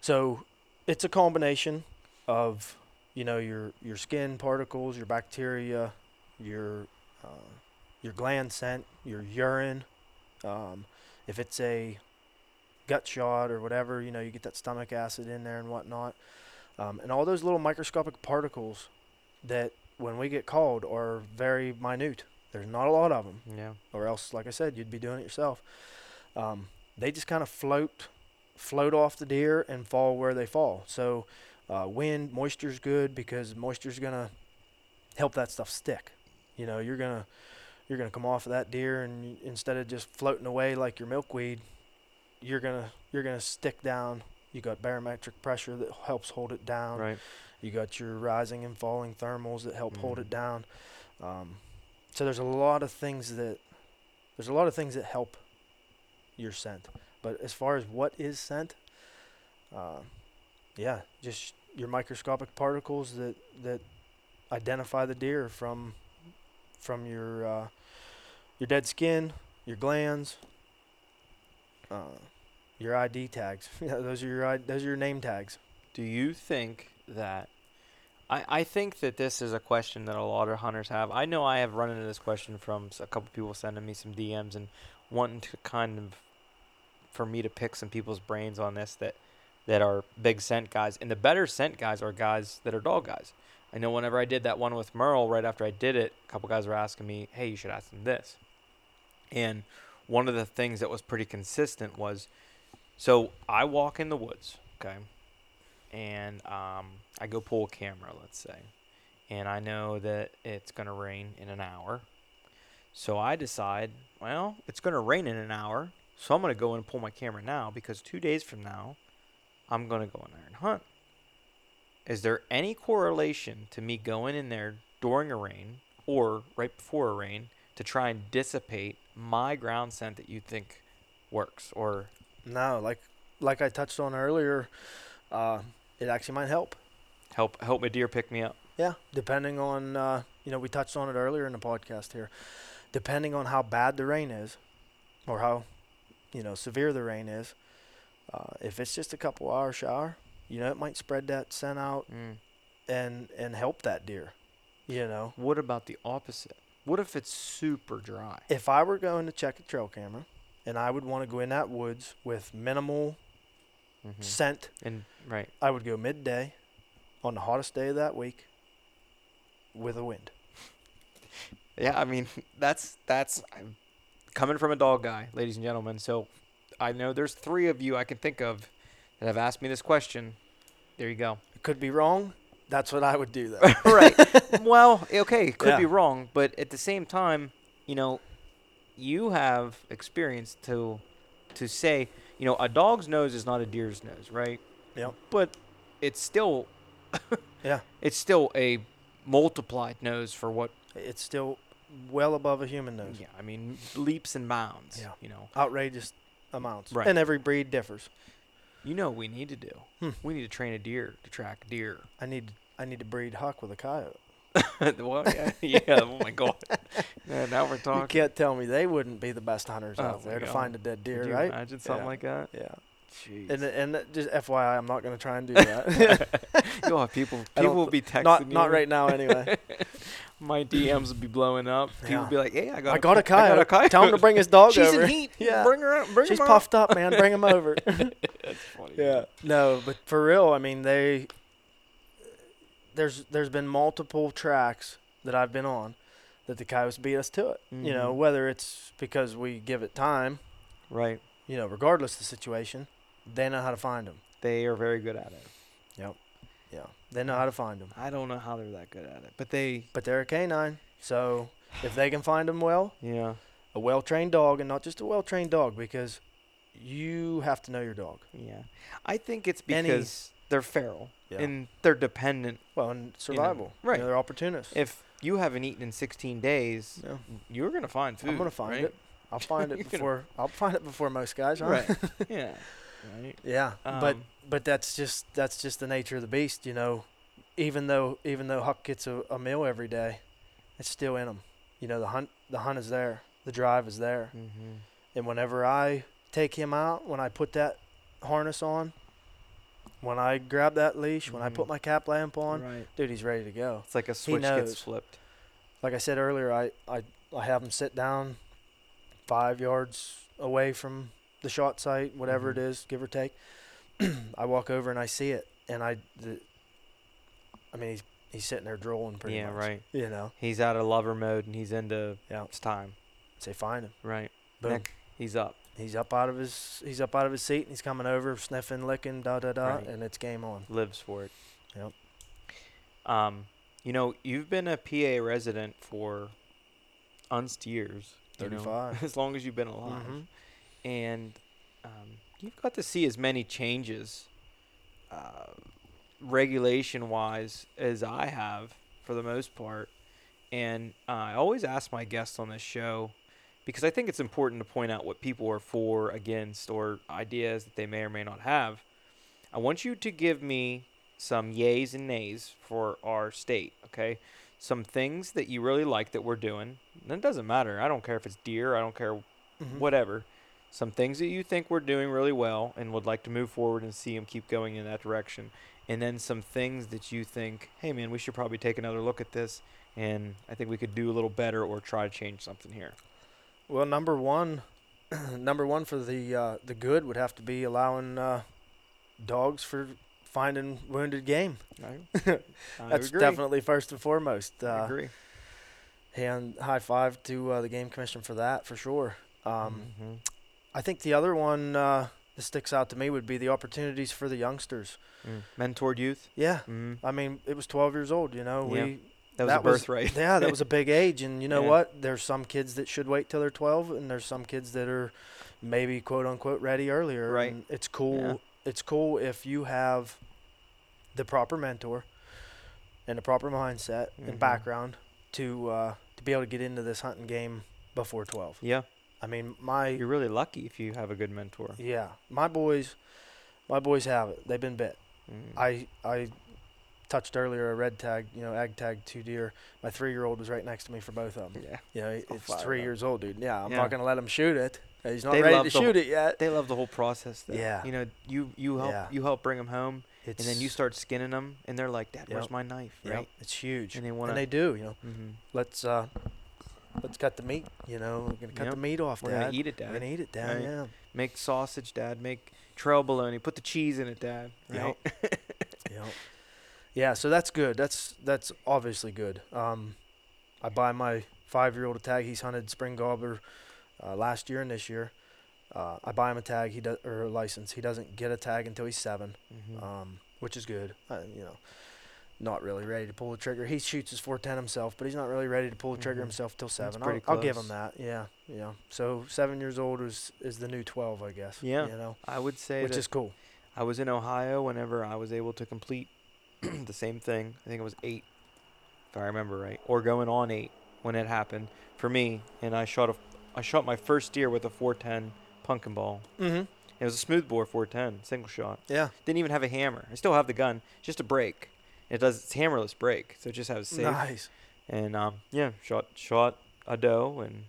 so it's a combination of you know your your skin particles, your bacteria, your uh, your gland scent, your urine. Um, if it's a gut shot or whatever, you know you get that stomach acid in there and whatnot, um, and all those little microscopic particles that when we get called are very minute. There's not a lot of them Yeah. or else, like I said, you'd be doing it yourself. Um, they just kind of float, float off the deer and fall where they fall. So, uh, wind, moisture's good because moisture's gonna help that stuff stick. You know, you're gonna you're gonna come off of that deer and instead of just floating away like your milkweed, you're gonna you're gonna stick down. You got barometric pressure that helps hold it down. Right. You got your rising and falling thermals that help hold Mhm. it down. Um, so there's a lot of things that there's a lot of things that help your scent. But as far as what is scent, uh, yeah, just your microscopic particles that that identify the deer from from your uh, your dead skin, your glands, uh, your ID tags. [LAUGHS] yeah, those are your those are your name tags. Do you think that? I, I think that this is a question that a lot of hunters have. I know I have run into this question from a couple people sending me some DMs and wanting to kind of for me to pick some people's brains on this that that are big scent guys. And the better scent guys are guys that are dog guys. I know whenever I did that one with Merle, right after I did it, a couple guys were asking me, "Hey, you should ask them this." And one of the things that was pretty consistent was, so I walk in the woods, okay, and um, I go pull a camera, let's say, and I know that it's gonna rain in an hour, so I decide, well, it's gonna rain in an hour, so I'm gonna go in and pull my camera now because two days from now, I'm gonna go in there and hunt. Is there any correlation to me going in there during a rain or right before a rain to try and dissipate my ground scent that you think works or No, like like I touched on earlier, uh, it actually might help. help help a deer pick me up? Yeah, depending on uh, you know we touched on it earlier in the podcast here. Depending on how bad the rain is, or how you know severe the rain is, uh, if it's just a couple hour shower, you know it might spread that scent out Mm. and and help that deer. You know, What about the opposite? What if it's super dry? if I were going to check a trail camera, and I would want to go in that woods with minimal Mhm. scent, And right. I would go midday, on the hottest day of that week, with a wind. [LAUGHS] Yeah, I mean [LAUGHS] that's that's I'm coming from a dog guy, ladies and gentlemen. So I know there's three of you I can think of that have asked me this question. There you go. It could be wrong. That's what I would do though. [LAUGHS] right. [LAUGHS] Well, okay, it could be wrong, but at the same time, you know, you have experience to to say, you know, a dog's nose is not a deer's nose, right? Yeah. But it's still Yeah. [LAUGHS] it's still a multiplied nose for what It's still well above a human nose. yeah, I mean leaps and bounds, Yeah. you know. Outrageous amounts. Right. And every breed differs. You know what we need to do. Hmm. We need to train a deer to track deer. I need I need to breed Huck with a coyote. [LAUGHS] well, yeah, [LAUGHS] yeah. Oh my god. [LAUGHS] Yeah, now we're talking. You can't tell me they wouldn't be the best hunters Oh out there to find a dead deer, Could you right? imagine something Yeah. like that? Yeah. Jeez. And and just FYI, I'm not going to try and do that. You'll have people. People will be texting not you. not right now anyway. My DMs would be blowing up. People Yeah. will be like, "Hey, I got, I got a co- I got coyote. a coyote. Tell him to bring his dog [LAUGHS] She's over. in heat. Yeah. Bring her out. Bring She's him out." puffed up, man. Bring him over. [LAUGHS] That's funny. Yeah. No, but for real, I mean they there's there's been multiple tracks that I've been on that the coyotes beat us to it. You know, Mhm. whether it's because we give it time, Right. you know, regardless of the situation, they know how to find them. They are very good at it. Yeah. They know how to find them. I don't know how they're that good at it, but they. But they're a canine, so if they can find them well, Yeah. a well-trained dog and not just a well-trained dog because you have to know your dog. Yeah. I think it's because they're feral Yeah. and they're dependent. well, and survival. right. You know, they're opportunists. If you haven't eaten in 16 days, yeah. you're gonna find food. I'm gonna find right? it. I'll find it [LAUGHS] before. I'll find it before most guys. Huh? Right. [LAUGHS] yeah. Right. Yeah, but Um, but that's just that's just the nature of the beast, you know. Even though even though Huck gets a, a meal every day, it's still in him. You know the hunt the hunt is there, the drive is there, mhm. and whenever I take him out, when I put that harness on, when I grab that leash, when I put Mhm. my cap lamp on, Right. dude, he's ready to go. It's like a switch gets flipped. Like I said earlier, I I I have him sit down five yards away from the shot site, whatever Mhm. it is, give or take. [CLEARS THROAT] I walk over and I see it, and I, the, I mean, he's he's sitting there drooling pretty yeah. much. Right. You know, He's out of lover mode and he's into Yeah. it's time. say find him. Right. Boom. Next, he's up. He's up out of his he's up out of his seat and he's coming over, sniffing, licking, da da da, Right. and it's game on. Lives for it. Yep. Um, you know, you've been a PA resident for unst years. you know, 35. [LAUGHS] as long as you've been alive. Mhm. And um, you've got to see as many changes, uh, regulation-wise, as I have for the most part. And uh, I always ask my guests on this show because I think it's important to point out what people are for, against, or ideas that they may or may not have. I want you to give me some yays and nays for our state, okay? Some things that you really like that we're doing. And it doesn't matter. I don't care if it's deer. I don't care Mhm. whatever. Some things that you think we're doing really well and would like to move forward and see them keep going in that direction. And then some things that you think, hey man, we should probably take another look at this and I think we could do a little better or try to change something here. Well, number one, [CLEARS THROAT] number one for the uh, the good would have to be allowing uh, dogs for finding wounded game. I, [LAUGHS] That's agree. definitely first and foremost. I Uh, agree. hand high five to uh, the game commission for that for sure. Um, Mhm. I think the other one uh, that sticks out to me would be the opportunities for the youngsters. Mm. Mentored youth. Yeah, Mm. I mean it was 12 years old. You know, Yeah. we That was That a birthright. yeah that was a big [LAUGHS] age, and you know Yeah. what? There's some kids that should wait till they're 12, and there's some kids that are maybe quote unquote ready earlier. Right. And it's cool. Yeah. It's cool if you have the proper mentor and the proper mindset Mhm. and background to uh, to be able to get into this hunting game before 12. Yeah, I mean, my you're really lucky if you have a good mentor. yeah, my boys, my boys have it. They've been bit. Mm. I I touched earlier a red tag, you know, ag tag two deer. My three year old was right next to me for both of them. yeah, You know, I'll it's three years old, dude. Yeah, I'm Yeah. not gonna let him shoot it. He's not They ready to shoot it yet. they love the whole process. Though. Yeah. you know, you you help Yeah. you help bring them home, It's, and then you start skinning them, and they're like, "Dad, where's my knife?" Yep, Right? It's huge, And and they want And they do. You know, Mm-hmm. let's uh, let's cut the meat. You know, we're gonna cut Yep. the meat off, We're Dad. gonna eat it, We're Dad. gonna eat it, Dad. Right. Yeah. Make sausage, Dad. Make trail bologna. Put the cheese in it, Dad. Yep. Right? [LAUGHS] Yep. Yeah, so that's good. That's that's obviously good. Um, I buy my five-year-old a tag. He's hunted spring gobbler uh, last year and this year. Uh, I buy him a tag. He does or a license. He doesn't get a tag until he's 7 Mhm. um, which is good. Uh, you know, not really ready to pull the trigger. He shoots his 410 himself, but he's not really ready to pull the trigger Mhm. himself till seven. I'll, I'll give him that. Yeah, yeah. So seven years old is is the new 12, I guess. Yeah. You know, I would say which is cool. I was in Ohio whenever I was able to complete [CLEARS THROAT] the same thing. I think it was eight, if I remember right, or going on eight when it happened for me. And I shot a, I shot my first deer with a 410 pumpkin ball. Mm-hmm. It was a smooth bore 410 single shot. Yeah. Didn't even have a hammer. I still have the gun, just a break. It does it's hammerless break, so it just has safe. Nice. And um, yeah, shot shot a doe and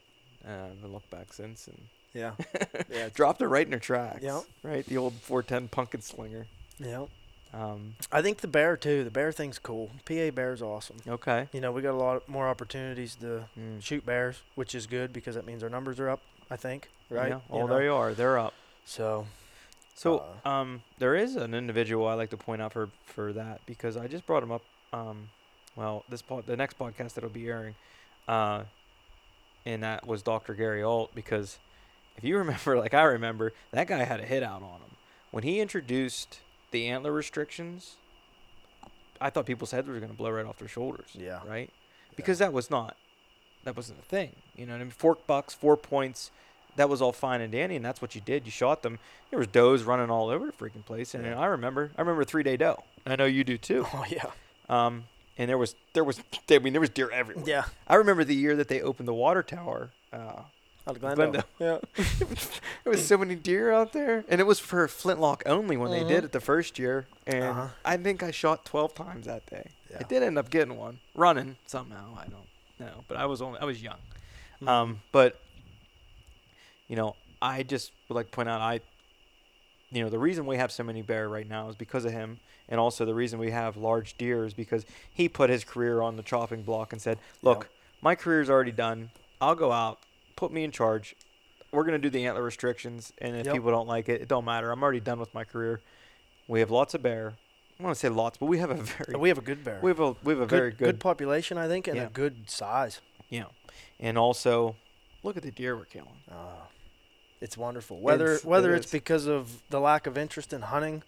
uh, haven't looked back since and Yeah. [LAUGHS] yeah. dropped it right in her tracks. Yep. Right, the old 410 pumpkin slinger. Yeah. Um, I think the bear too. The bear thing's cool. PA bear's awesome. okay. You know, we got a lot more opportunities to Mm. shoot bears, which is good because that means our numbers are up. I think, right? Yeah. You Oh, know? there you are. They're up. So So, Uh, um, there is an individual I like to point out for for that because I just brought him up. Um, well, this pod, the next podcast that'll be airing, uh, and that was Dr. Gary Alt because if you [LAUGHS] remember, like I remember, that guy had a hit out on him when he introduced the antler restrictions. I thought people's heads were going to blow right off their shoulders. Yeah. Right. Because that was not, that wasn't a thing. You know what I mean? Fork bucks, four points. That was all fine and dandy, and that's what you did. You shot them. There was does running all over the freaking place, and Yeah. I remember. I remember three day doe. I know you do too. Oh yeah. Um, and there was there was I mean there was deer everywhere. Yeah. I remember the year that they opened the water tower. Uh, Out of Glendale. Yeah. [LAUGHS] there was so many deer out there, and it was for flintlock only when they did Mhm. it the first year. And Uh-huh. I think I shot twelve times that day. Yeah. I did end up getting one running somehow. I don't know, but I was only I was young. Mhm. Um, but you know, I just would like to point out I you know, the reason we have so many bear right now is because of him and also the reason we have large deer is because he put his career on the chopping block and said, "Look, my career's already done. I'll go out, put me in charge. We're going to do the antler restrictions and if Yep. people don't like it, it don't matter. I'm already done with my career. We have lots of bear. I want to say lots, but we have a very [LAUGHS] we have a good bear. we have a we have a good, very good, population, I think, and Yeah. a good size. yeah. And also look at the deer we're killing. Uh, it's wonderful. Whether It's- whether it it's is. because of the lack of interest in hunting,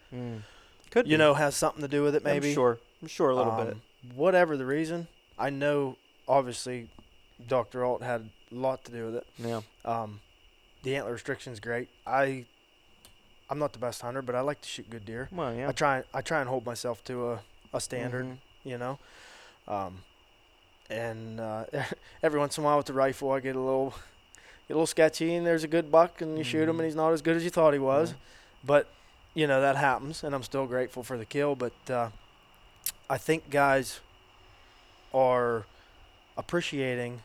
Could you be. know, has something to do with it. Maybe I'm sure. I'm sure a little bit. Um, Whatever the reason, I know obviously Dr. Alt had a lot to do with it. Yeah. Um, the antler restriction's great. I I'm not the best hunter, but I like to shoot good deer. Well, yeah. I try I try and hold myself to a, a standard, Mhm. you know. Um, and uh, [LAUGHS] every once in a while with the rifle, I get a little a little sketchy, and there's a good buck, and you shoot him, and he's not as good as you thought he was. Yeah. But you know that happens, and I'm still grateful for the kill. But uh, I think guys are appreciating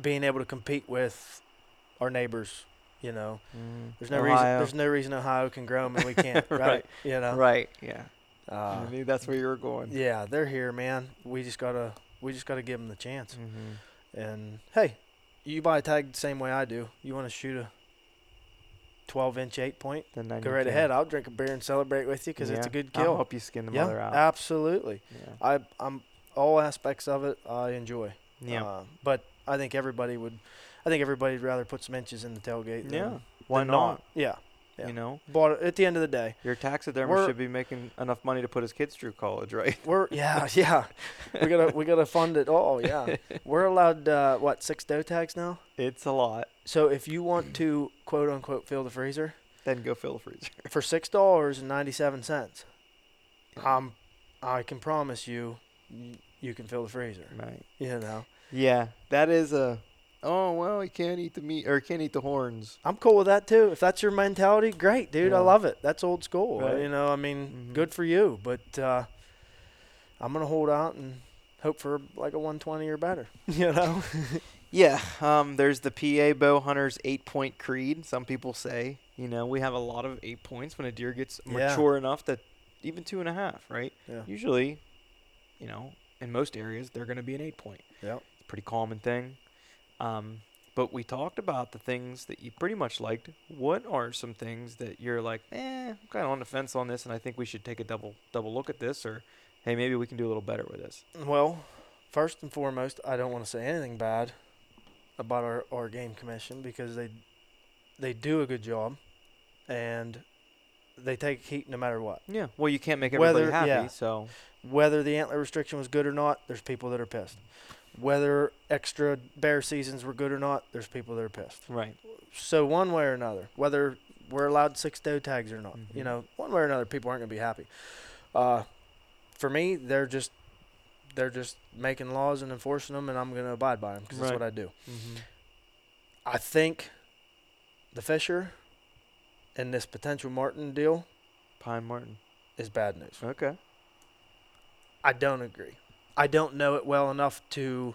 being able to compete with our neighbors. You know, Mm. there's no reason Ohio. there's no reason Ohio can grow 'em and we can't, [LAUGHS] right? Right. You know, Right. Yeah. Uh, I knew that's where you were going. yeah, they're here, man. We just gotta we just gotta give them the chance. Mm-hmm. And hey, you buy a tag the same way I do. You want to shoot a 12 inch eight point? Then Go right ahead. I'll drink a beer and celebrate with you because it's a Yeah. good I'll kill. help you skin the yeah, mother out. absolutely. yeah. I I'm all aspects of it I enjoy. Yeah. Uh, but I think everybody would. I think everybody'd rather put some inches in the tailgate. Than, yeah. Why than not? Yeah. Yeah. You know, But at the end of the day, your taxidermist should be making enough money to put his kids through college, right? [LAUGHS] we're yeah [LAUGHS] yeah. we gotta we gotta fund it all. Yeah. [LAUGHS] We're allowed uh, what six doe tags now. It's a lot. So if you want to quote unquote fill the freezer Then go fill the freezer. for six dollars and ninety seven cents, um, I can promise you, you can fill the freezer. Right. You know. Yeah, that is a oh well, he can't eat the meat or he can't eat the horns. I'm cool with that too. If that's your mentality, great, dude. I love it. That's old school. Right. You know, I mean, Mhm. good for you. But uh, I'm gonna hold out and hope for like a 120 or better. [LAUGHS] You know. [LAUGHS] Yeah, um, there's the PA bow hunters eight point creed. Some people say, you know, we have a lot of eight points when a deer gets Yeah. mature enough that even two and a half, right? Yeah. Usually, you know, in most areas, they're going to be an eight point. Yeah. It's a pretty common thing. Um, but we talked about the things that you pretty much liked. What are some things that you're like, eh, I'm kind of on the fence on this, and I think we should take a double double look at this, or hey, maybe we can do a little better with this. Well, first and foremost, I don't want to say anything bad about our, our game commission because they they do a good job and they take heat no matter what. Yeah. Well, you can't make everybody Whether- happy, yeah. so Whether the antler restriction was good or not, there's people that are pissed. Whether extra bear seasons were good or not, there's people that are pissed. right. So one way or another, whether we're allowed six doe tags or not, Mhm. you know, one way or another, people aren't gonna be happy. Uh, for me, they're just they're just making laws and enforcing them, and I'm gonna abide by them because that's what I do. Mm-hmm. I think the Fisher and this potential Marten deal Pine Marten. is bad news. Okay. I don't agree. I don't know it well enough to.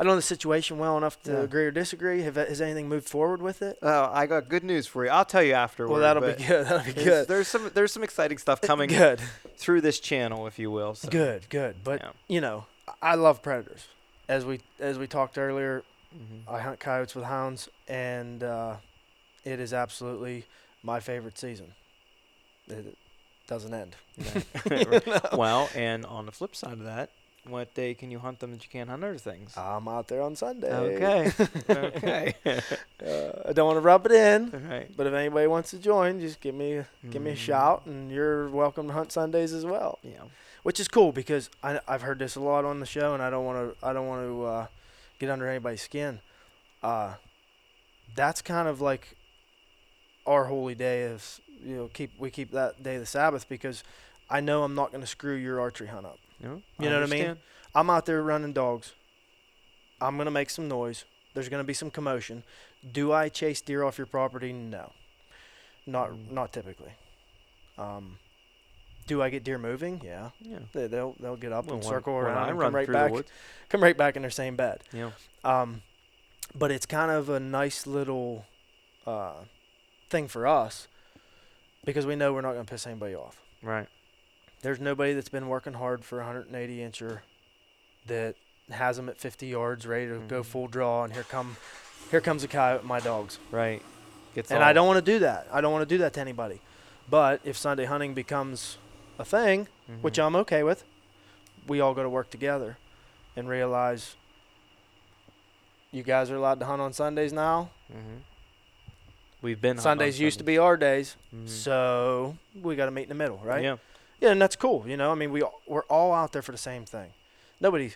I don't know the situation well enough to Yeah. agree or disagree. Have has anything moved forward with it? Oh, I got good news for you. I'll tell you afterward. Well, that'll be good. [LAUGHS] That'll be good. There's some there's some exciting stuff [LAUGHS] coming Good. through this channel, if you will. So. Good. Good. But Yeah. you know, I love predators. As we as we talked earlier, Mhm. I hunt coyotes with hounds, and uh, it is absolutely my favorite season. It doesn't end. [LAUGHS] Right. Well, and on the flip side of that, what day can you hunt them that you can't hunt other things? I'm out there on Sunday. okay. [LAUGHS] okay. [LAUGHS] Uh, I don't want to rub it in, All right. but if anybody wants to join, just give me give me a Mm. shout, and you're welcome to hunt Sundays as well. Yeah. Which is cool because I, I've heard this a lot on the show, and I don't want to I don't want to uh, get under anybody's skin. Uh, that's kind of like our holy day is you know keep we keep that day the Sabbath because I know I'm not going to screw your archery hunt up. No, You know what I mean? understand. I'm out there running dogs. I'm going to make some noise. There's going to be some commotion. Do I chase deer off your property? No. Not Mm. not typically. Um, do I get deer moving? Yeah. Yeah. They, they'll they'll get up Well, and circle when around I and run come right back come right back in their same bed. Yeah. Um, but it's kind of a nice little uh, thing for us because we know we're not going to piss anybody off. Right. There's nobody that's been working hard for a 180 incher that has them at 50 yards ready to go Mhm. full draw, and here come here comes a coyote with my dogs. Right. Gets And all- I don't want to do that. I don't want to do that to anybody. But if Sunday hunting becomes a thing, which Mhm. I'm okay with, we all got to work together and realize you guys are allowed to hunt on Sundays now. Mhm. We've been Sundays used to be our days, Mhm. so we got to meet in the middle, right? Yeah. Yeah, and that's cool. You know, I mean, we we're all out there for the same thing. Nobody,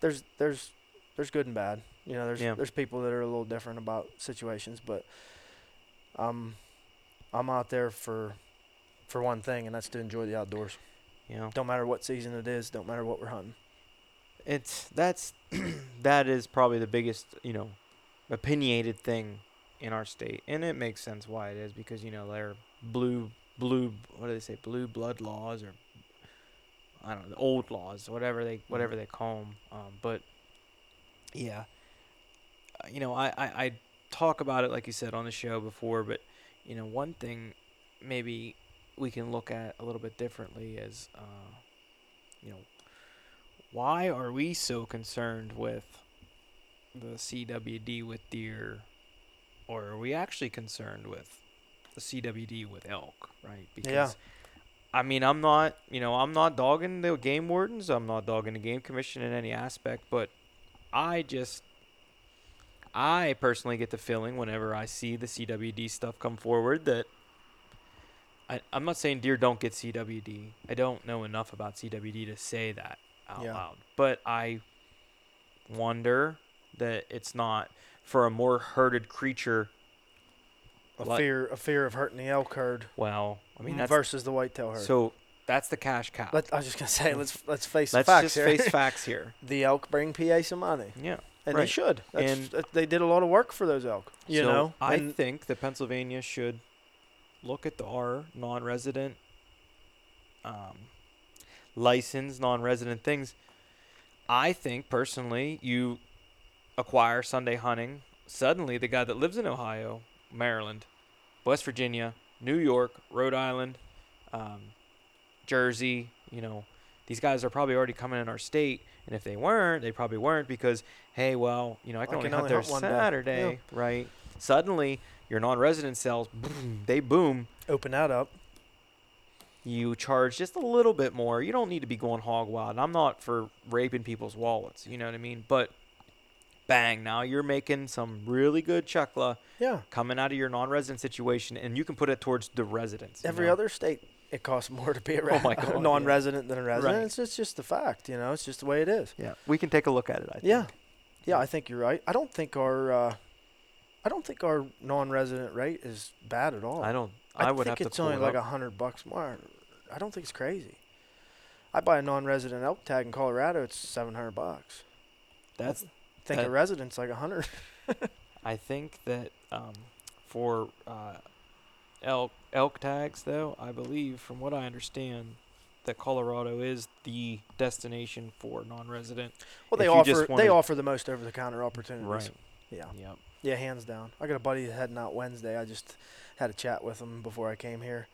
there's there's there's good and bad. You know, there's Yeah. there's people that are a little different about situations, but um, I'm out there for for one thing, and that's to enjoy the outdoors. Yeah. Don't matter what season it is. Don't matter what we're hunting. It's that's [CLEARS THROAT] that is probably the biggest you know opinionated thing in our state, and it makes sense why it is because you know they're blue blue what do they say? Blue blood laws or I don't know the old laws whatever they whatever they call them. Um, but yeah, uh, you know I, I I talk about it like you said on the show before, but you know one thing maybe we can look at a little bit differently is uh, you know why are we so concerned with the CWD with deer, or are we actually concerned with the CWD with elk, right? Because Yeah. I mean, I'm not, you know, I'm not dogging the game wardens, I'm not dogging the game commission in any aspect, but I just I personally get the feeling whenever I see the CWD stuff come forward that I, I'm not saying deer don't get CWD. I don't know enough about CWD to say that out Yeah. loud. But I wonder that it's not for a more herded creature. A Like- fear, a fear of hurting the elk herd Well, I mean that's versus the whitetail herd. so that's the cash cow. Let, I was just gonna say, let's let's face Let's facts just here. face [LAUGHS] facts here. the elk bring PA some money, Yeah. and they should. That's, And- that- they did a lot of work for those elk. You so know, I And think that Pennsylvania should look at the our non-resident um, license, non-resident things. I think personally, you acquire Sunday hunting. Suddenly, the guy that lives in Ohio, Maryland, West Virginia, New York, Rhode Island, um, Jersey, you know, these guys are probably already coming in our state. And if they weren't, they probably weren't because, hey, well, you know, I can I only can hunt only there hunt one day. Saturday, right? Suddenly, your non-resident cells, boom, they boom. open that up. You charge just a little bit more. You don't need to be going hog wild. I'm not for raping people's wallets. You know what I mean? But bang, now you're making some really good chuckla Yeah. coming out of your non-resident situation, and you can put it towards the residents. Every know? other state, it costs more to be a, Oh re- my God, [LAUGHS] yeah. non-resident than a resident. Right. It's just, just the fact, you know. It's just the way it is. Yeah, we can take a look at it. I think. Yeah. Yeah, I think you're right. I don't think our, uh, I don't think our non-resident rate is bad at all. I don't. I, would think have it's to only it like a hundred bucks more. I don't think it's crazy. I buy a non-resident elk tag in Colorado. It's seven hundred bucks. That's. Think a resident's like a hundred. [LAUGHS] I think that um, for uh, elk elk tags, though, I believe, from what I understand, that Colorado is the destination for non-resident. Well, they offer they offer the most over-the-counter opportunities. Right. Yeah. Yep. Yeah, hands down. I got a buddy heading out Wednesday. I just had a chat with him before I came here,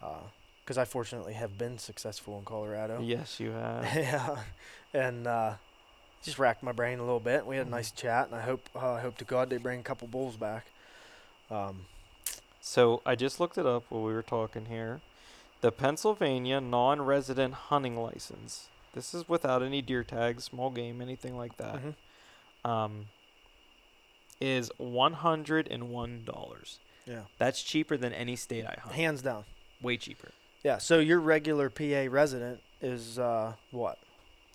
because I fortunately have been successful in Colorado. Yes, you have. [LAUGHS] yeah, and uh, just racked my brain a little bit. We had a Mhm. nice chat, and I hope uh, I hope to God they bring a couple bulls back. Um, So I just looked it up while we were talking here. The Pennsylvania non-resident hunting license. This is without any deer tags, small game, anything like that. mhm. Um, is one hundred and one dollars. Yeah, That's cheaper than any state I hunt. hands down. Way cheaper. Yeah. So your regular PA resident is uh, what,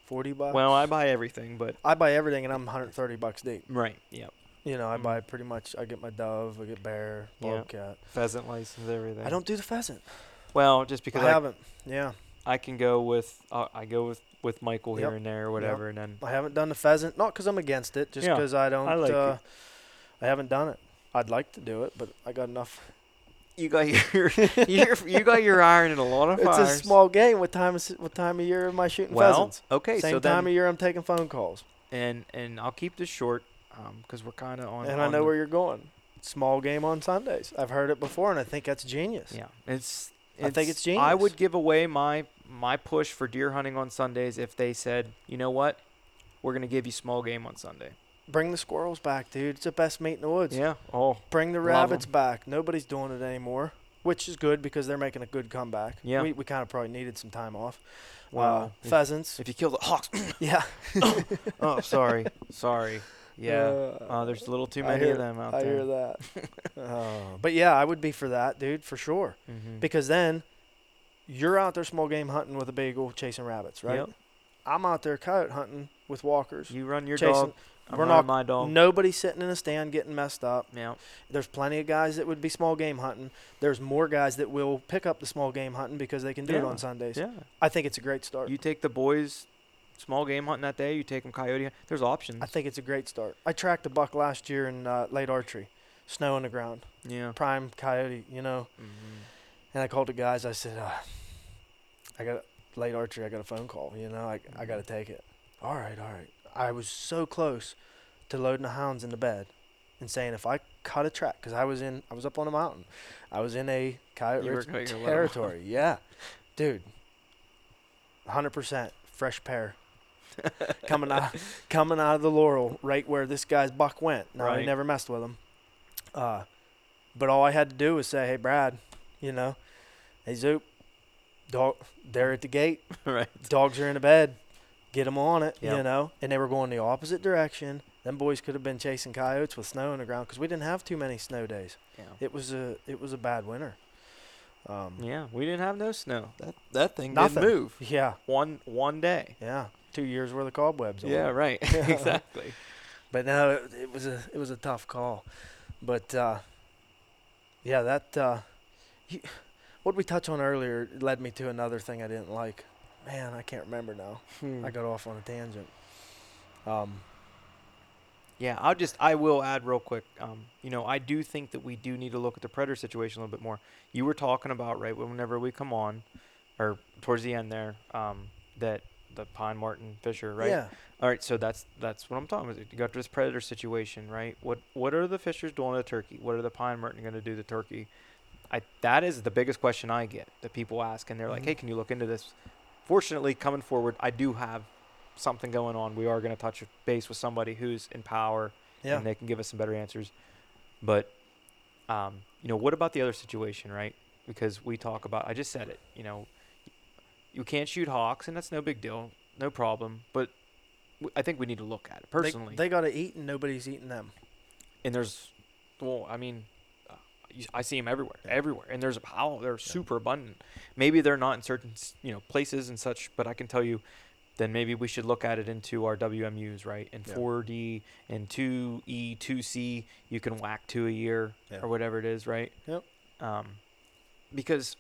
forty bucks? Well, I buy everything, but I buy everything, and I'm 130 bucks deep. right. Yep. You know, I Mm. buy pretty much. I get my dove, I get bear, bobcat. Pheasant license, everything. I don't do the pheasant. Well, just because I I, haven't. Yeah, I can go with uh, I go with with Michael here Yep. and there or whatever, and then I haven't done the pheasant. Not because I'm against it, just Yeah, because I don't. I like it. uh, I haven't done it. I'd like to do it, but I got enough. You got [LAUGHS] your, you got your iron in a lot of It's fires. a small game. What time is what time of year am I shooting well, pheasants? okay, Same so time of year I'm taking phone calls, and and I'll keep this short um, because we're kind of on. and I know where you're going. Small game on Sundays. I've heard it before, and I think that's genius. Yeah, it's. I think it's genius. I would give away my my push for deer hunting on Sundays if they said, you know what, we're gonna give you small game on Sunday. Bring the squirrels back, dude. It's the best meat in the woods. Yeah. Oh. Bring the rabbits back. Nobody's doing it anymore, which is good because they're making a good comeback. Yeah. We, we kind of probably needed some time off. Wow. Uh, pheasants. If you kill the hawks. [COUGHS] [COUGHS] yeah. [COUGHS] oh, sorry. Sorry. Yeah. Uh, Oh, there's a little too many hear- of them out I there. I hear that. [LAUGHS] uh, but yeah, I would be for that, dude, for sure. Mm-hmm. Because then you're out there small game hunting with a beagle chasing rabbits, right? Yep. I'm out there coyote hunting with walkers. You run your chasing. dog. I'm We're not- my dog. Nobody sitting in a stand getting messed up. Yeah. There's plenty of guys that would be small game hunting. There's more guys that will pick up the small game hunting because they can do it on Sundays. Yeah. I think it's a great start. You take the boys small game hunting that day. You take them coyote. There's options. I think it's a great start. I tracked a buck last year in uh, late archery, snow on the ground, yeah. prime coyote, you know. Mm-hmm. And I called the guys. I said, uh, I got late archery. I got a phone call. You know, I I got to take it. All right, all right. I was so close to loading the hounds in the bed and saying if I cut a track because I was in I was up on a mountain. I was in a coyote You were rich gonna let 'em territory. yeah, dude. Hundred percent fresh pair. [LAUGHS] coming out, coming out of the laurel, right where this guy's buck went. Now I never messed with him. Uh, but all I had to do was say, "Hey, Brad, you know, hey Zoop, dog, they're at the gate. [LAUGHS] right. Dogs are in the bed. Get them on it, Yep. you know." And they were going the opposite direction. Them boys could have been chasing coyotes with snow on the ground because we didn't have too many snow days. Yeah. It was a it was a bad winter. Um, Yeah. We didn't have no snow. That that thing Nothing. didn't move. yeah, One one day. yeah, two years worth of cobwebs. Yeah. it. Right. [LAUGHS] [LAUGHS] exactly. But no, it, it was a it was a tough call. But uh, yeah, that uh, you, what we touched on earlier led me to another thing I didn't like. Man, I can't remember now. Hmm. I got off on a tangent. Um, Yeah, I'll just I will add real quick. Um, you know, I do think that we do need to look at the predator situation a little bit more. You were talking about right whenever we come on, or towards the end there, um, that the pine marten fisher, right? Yeah. All right, so that's that's what I'm talking about. You got this predator situation, right? What what are the fishers doing to the turkey? What are the pine marten going to do to the turkey? I that is the biggest question I get that people ask, and they're like, Mhm. "Hey, can you look into this?" Fortunately, coming forward, I do have something going on. We are going to touch base with somebody who's in power, Yeah. and they can give us some better answers. But, um, you know, what about the other situation, right? Because we talk about, I just said it. You know, you can't shoot hawks, and that's no big deal, no problem. But w- I think we need to look at it personally. they, got to eat, and nobody's eating them. and there's, well, I mean, I see them everywhere, everywhere, and there's a pile. They're super abundant. Maybe they're not in certain, you know, places and such, but I can tell you, then maybe we should look at it into our WMUs, right? And Yeah. 4D and 2E, 2C, you can whack two a year Yeah. or whatever it is, right? Yep. Um, because,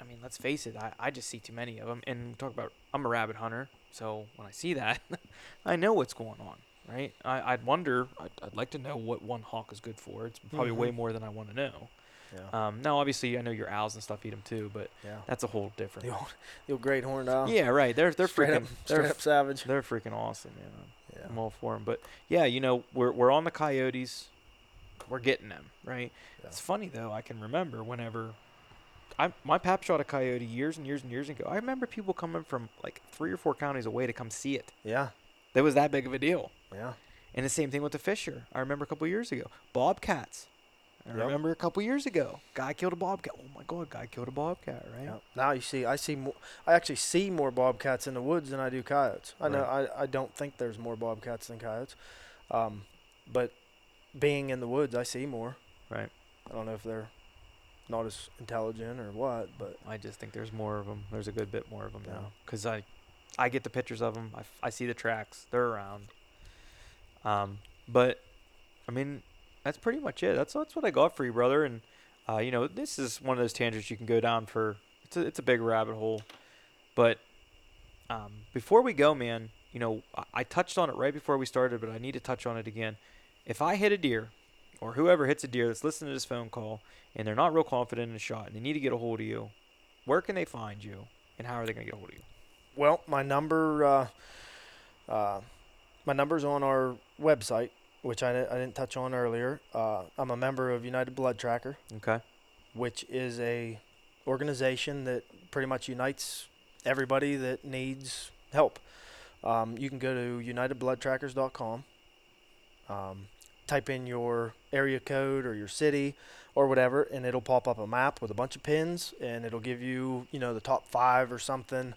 I mean, let's face it, I, I just see too many of them. And talk about, I'm a rabbit hunter, so when I see that, [LAUGHS] I know what's going on, right? I, I'd wonder, I'd, I'd like to know what one hawk is good for. It's probably way Mhm. more than I want to know. Yeah. Um, now, obviously, I know your owls and stuff eat them too, but yeah. that's a whole different. The old, the old great horned owl. Yeah, right. They're they're straight freaking up, they're straight up savage. they're freaking awesome, man. Yeah. I'm all for them. But yeah, you know, we're we're on the coyotes. We're getting them right. Yeah. It's funny though. I can remember whenever I my pap shot a coyote years and years and years ago. I remember people coming from like three or four counties away to come see it. Yeah. That was that big of a deal. Yeah. And the same thing with the fisher. I remember a couple years ago, bobcats. I Yep. remember a couple years ago, guy killed a bobcat. Oh my god, guy killed a bobcat, right? Yeah. Now you see, I see more. I actually see more bobcats in the woods than I do coyotes. I know. I, I don't think there's more bobcats than coyotes, um, but being in the woods, I see more. Right. I don't know if they're not as intelligent or what, but I just think there's more of them. There's a good bit more of them Yeah. now because I, I get the pictures of them. I, f- I see the tracks. They're around. Um, but, I mean, that's pretty much it. That's that's what I got for you, brother. And, uh, you know, this is one of those tangents you can go down for. It's a it's a big rabbit hole, but, um, before we go, man, you know, I, I touched on it right before we started, but I need to touch on it again. If I hit a deer, or whoever hits a deer that's listening to this phone call, and they're not real confident in a shot, and they need to get a hold of you, where can they find you, and how are they going to get a hold of you? well, my number, uh, uh, my number's on our website, which I, I didn't touch on earlier. Uh, I'm a member of United Blood Tracker. Okay. which is a organization that pretty much unites everybody that needs help. Um, you can go to unitedbloodtrackers.com, um, type in your area code or your city or whatever, and it'll pop up a map with a bunch of pins, and it'll give you, you know, the top five or something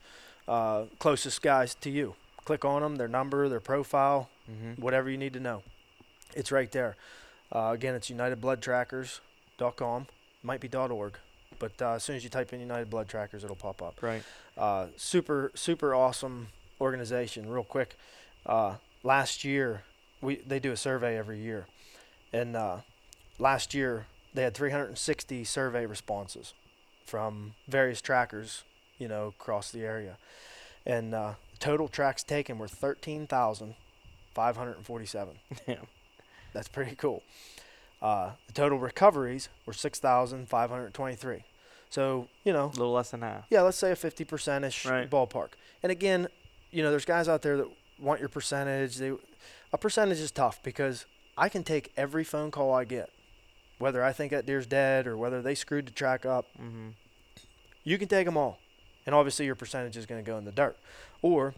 uh, closest guys to you. Click on them, their number, their profile, Mm-hmm. whatever you need to know. It's right there. Uh, again, it's unitedbloodtrackers.com. Might be .org, but uh, as soon as you type in United Blood Trackers, it'll pop up. Right. Uh, super, super awesome organization. Real quick, uh, last year we they do a survey every year, and uh, last year they had 360 survey responses from various trackers, you know, across the area, and uh, total tracks taken were 13,547. Yeah. That's pretty cool. Uh, the total recoveries were 6,523. So, you know, A little less than half. yeah, let's say a 50% ish Right. ballpark. And again, you know, there's guys out there that want your percentage. They, a percentage is tough because I can take every phone call I get, whether I think that deer's dead or whether they screwed the track up. Mm-hmm. You can take them all. And obviously, your percentage is going to go in the dirt. Or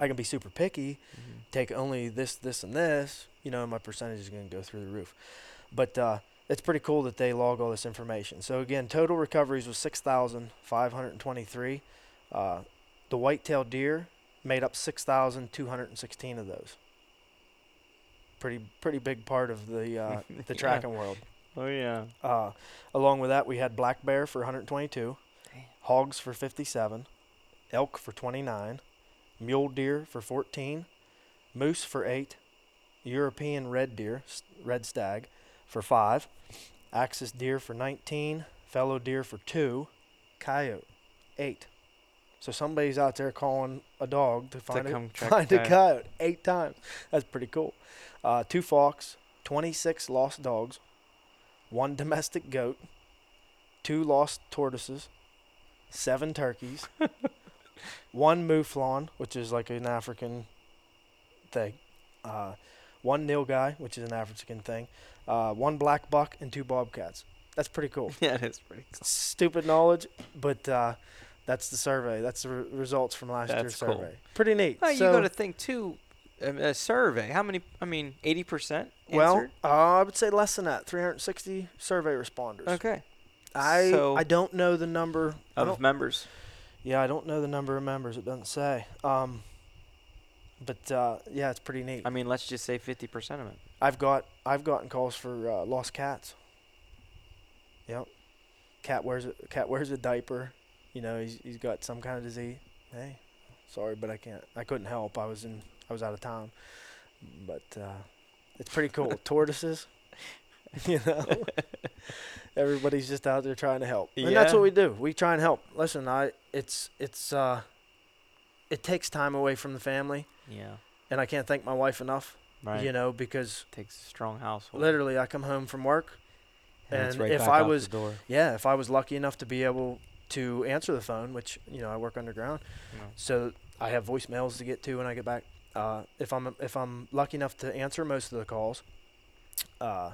I can be super picky Mm-hmm. take only this, this, and this, you know, and my percentage is going to go through the roof. But uh, it's pretty cool that they log all this information. So again, total recoveries was six thousand five hundred twenty-three. Uh, the whitetail deer made up six thousand two hundred and sixteen of those. Pretty pretty big part of the uh, [LAUGHS] the Yeah. tracking world. Oh yeah. Uh, along with that, we had black bear for 122, Damn. Hogs for 57, elk for 29, mule deer for 14, moose for 8, European red deer, red stag, for 5, axis deer for 19, fallow deer for 2, coyote 8. So somebody's out there calling a dog to find come a, find a [LAUGHS] a coyote eight times. That's pretty cool. Uh, two fox, 26 lost dogs, one domestic goat, two lost tortoises, seven turkeys, [LAUGHS] one mouflon, which is like an African thing, uh, one nilgai, which is an African thing, uh, one black buck, and two bobcats. That's pretty cool. [LAUGHS] Yeah, it is pretty cool. Stupid knowledge, but uh, that's the survey. That's the re- results from last year's cool. survey. Pretty neat. Well, you got to think too. um, A survey. How many? I mean, eighty percent. Well, uh, I would say less than that. 360 survey responders. okay. I so- I don't know the number. Of members. yeah, I don't know the number of members. It doesn't say. Um, but uh, yeah, it's pretty neat. I mean, let's just say fifty percent of it. I've got I've gotten calls for uh, lost cats. Yep. Cat wears a cat wears a diaper. You know, he's he's got some kind of disease. Hey, sorry, but I can't. I couldn't help. I was in I was out of town. But uh, it's pretty cool. [LAUGHS] Tortoises. [LAUGHS] You know. [LAUGHS] Everybody's just out there trying to help. And that's what we do. We try and help. Listen, I it's it's uh it takes time away from the family Yeah. and I can't thank my wife enough. Right. You know, because it Takes a strong household. literally I come home from work and, and right if I was- Yeah, if I was lucky enough to be able to answer the phone, which you know I work underground, know. so I have voicemails to get to when I get back. Uh, if I'm if I'm lucky enough to answer most of the calls, uh,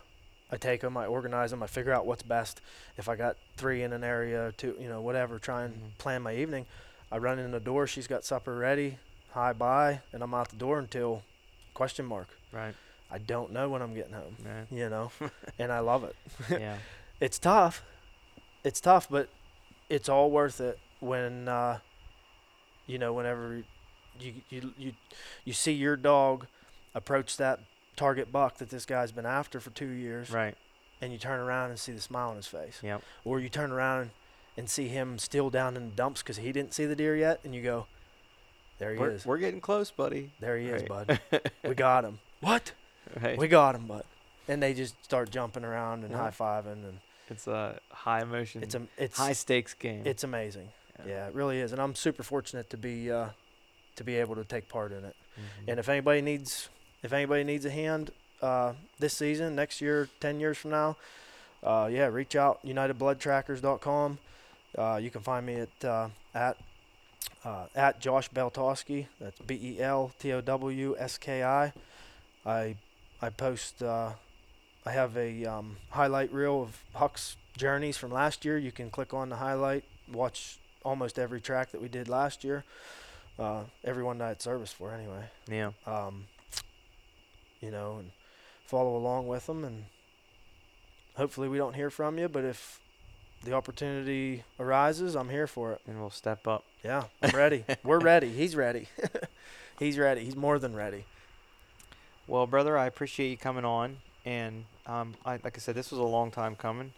I take them, I organize them, I figure out what's best. If I got three in an area, two, you know, whatever, try and Mhm. plan my evening. I run in the door, she's got supper ready, hi bye, and I'm out the door until question mark. Right. I don't know when I'm getting home, Right. you know, [LAUGHS] and I love it. yeah. [LAUGHS] it's tough. It's tough, but it's all worth it when uh, you know whenever you you you you see your dog approach that target buck that this guy's been after for two years, Right. and you turn around and see the smile on his face, Yep. or you turn around and see him still down in the dumps because he didn't see the deer yet, and you go, "There he We're, is, we're getting close, buddy. there he is, Right. bud. [LAUGHS] we got him. What? right. We got him, bud." And they just start jumping around and Yeah. high fiving, and it's a high emotion, it's a it's high stakes game. It's amazing. Yeah, it really is, and I'm super fortunate to be uh, to be able to take part in it. Mhm. And if anybody needs if anybody needs a hand uh, this season, next year, ten years from now, uh, yeah, reach out UnitedBloodTrackers.com. Uh, you can find me at uh, at uh, at Josh Beltowski. That's B E L T O W S K I. I I post. Uh, I have a um, highlight reel of Huck's journeys from last year. You can click on the highlight, watch almost every track that we did last year. Uh, everyone that I had service for, anyway. yeah. Um, you know, and follow along with them, and hopefully we don't hear from you. But if the opportunity arises, I'm here for it. And we'll step up. Yeah, I'm ready. We're [LAUGHS] ready. He's ready. [LAUGHS] He's ready. He's more than ready. Well, brother, I appreciate you coming on, and um, I, like I said, this was a long time coming.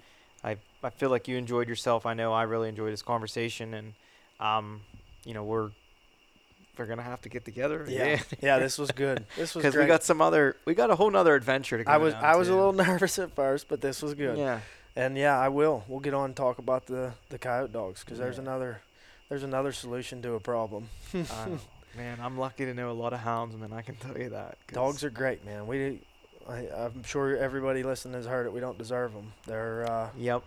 I I feel like you enjoyed yourself. I know I really enjoyed this conversation, and um, you know, we're we're gonna have to get together. Yeah, [LAUGHS] yeah. This was good. This was [LAUGHS] because we got some other, we got a whole nother adventure to go I was I was a little [LAUGHS] nervous at first, but this was good. Yeah, And yeah, I will. We'll get on and talk about the the coyote dogs because there's another there's another solution to a problem. Man, I'm lucky to know a lot of hounds, houndsmen. I can tell you that. Dogs are great, man. We I, I'm sure everybody listening has heard it. We don't deserve them. They're uh, Yep.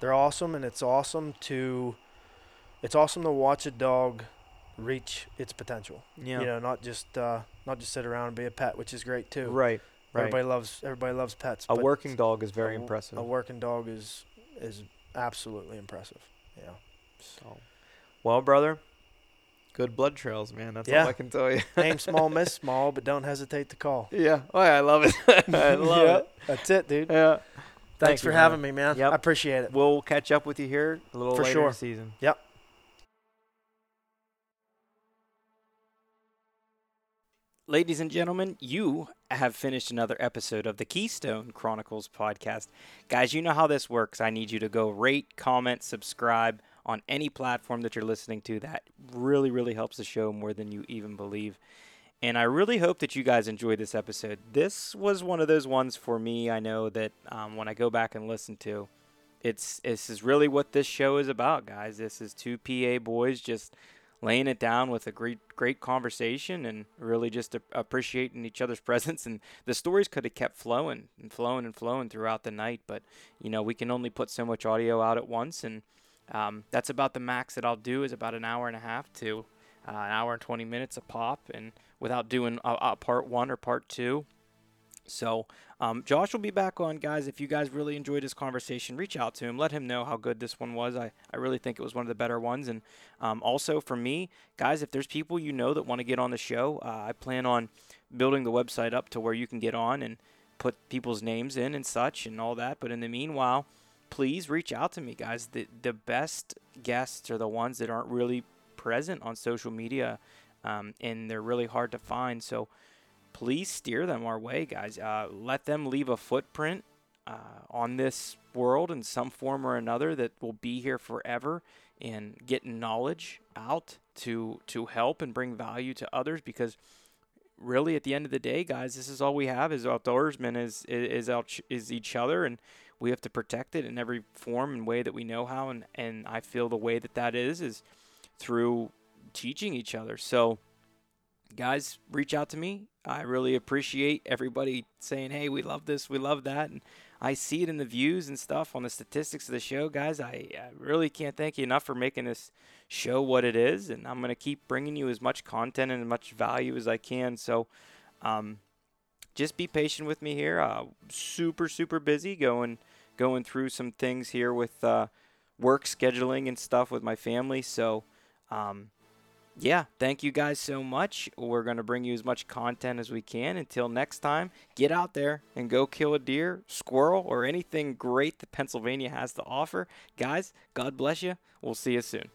they're awesome, and it's awesome to it's awesome to watch a dog reach its potential. Yeah. You know, not just uh, not just sit around and be a pet, which is great too. Right. Right. Everybody loves everybody loves pets. a working dog is very a- impressive. A working dog is is absolutely impressive. Yeah. So, well, brother, good blood trails, man. That's Yeah. all I can tell you. [LAUGHS] Aim small, miss [LAUGHS] small, but don't hesitate to call. yeah. Oh, yeah, I love it. [LAUGHS] I love Yeah, it. That's it, dude. Yeah. Thanks Thank for you, man. having me, man. Yep. I appreciate it. We'll catch up with you here a little For later sure. in the season. Yep. Ladies and gentlemen, you have finished another episode of the Keystone Chronicles podcast. Guys, you know how this works. I need you to go rate, comment, subscribe on any platform that you're listening to. That really, really helps the show more than you even believe. And I really hope that you guys enjoyed this episode. This was one of those ones for me. I know that um, when I go back and listen to, it's this is really what this show is about, guys. This is two PA boys just laying it down with a great great conversation and really just appreciating each other's [LAUGHS] presence. And the stories could have kept flowing and flowing and flowing throughout the night, but you know we can only put so much audio out at once, and um, that's about the max that I'll do is about an hour and a half to uh, an hour and 20 minutes a pop, and without doing a, a part one or part two. So, um, Josh will be back on, guys. If you guys really enjoyed this conversation, reach out to him. Let him know how good this one was. I, I really think it was one of the better ones. And um, also for me, guys, if there's people you know that want to get on the show, uh, I plan on building the website up to where you can get on and put people's names in and such and all that. But in the meanwhile, please reach out to me, guys. The, the best guests are the ones that aren't really present on social media um, and they're really hard to find. So, please steer them our way, guys. Uh, let them leave a footprint uh, on this world in some form or another that will be here forever and get knowledge out to to help and bring value to others because really at the end of the day guys this is all we have as outdoorsmen is is is, is each other and we have to protect it in every form and way that we know how and and I feel the way that that is is through teaching each other so guys, reach out to me. I really appreciate everybody saying, "Hey, we love this, we love that," and I see it in the views and stuff on the statistics of the show, guys. I, I really can't thank you enough for making this show what it is, and I'm gonna keep bringing you as much content and as much value as I can. So, um, just be patient with me here. Uh, super, super busy going going through some things here with uh, work scheduling and stuff with my family. So. Um, yeah, thank you guys so much. We're going to bring you as much content as we can. Until next time, get out there and go kill a deer, squirrel, or anything great that Pennsylvania has to offer. Guys, God bless you. We'll see you soon.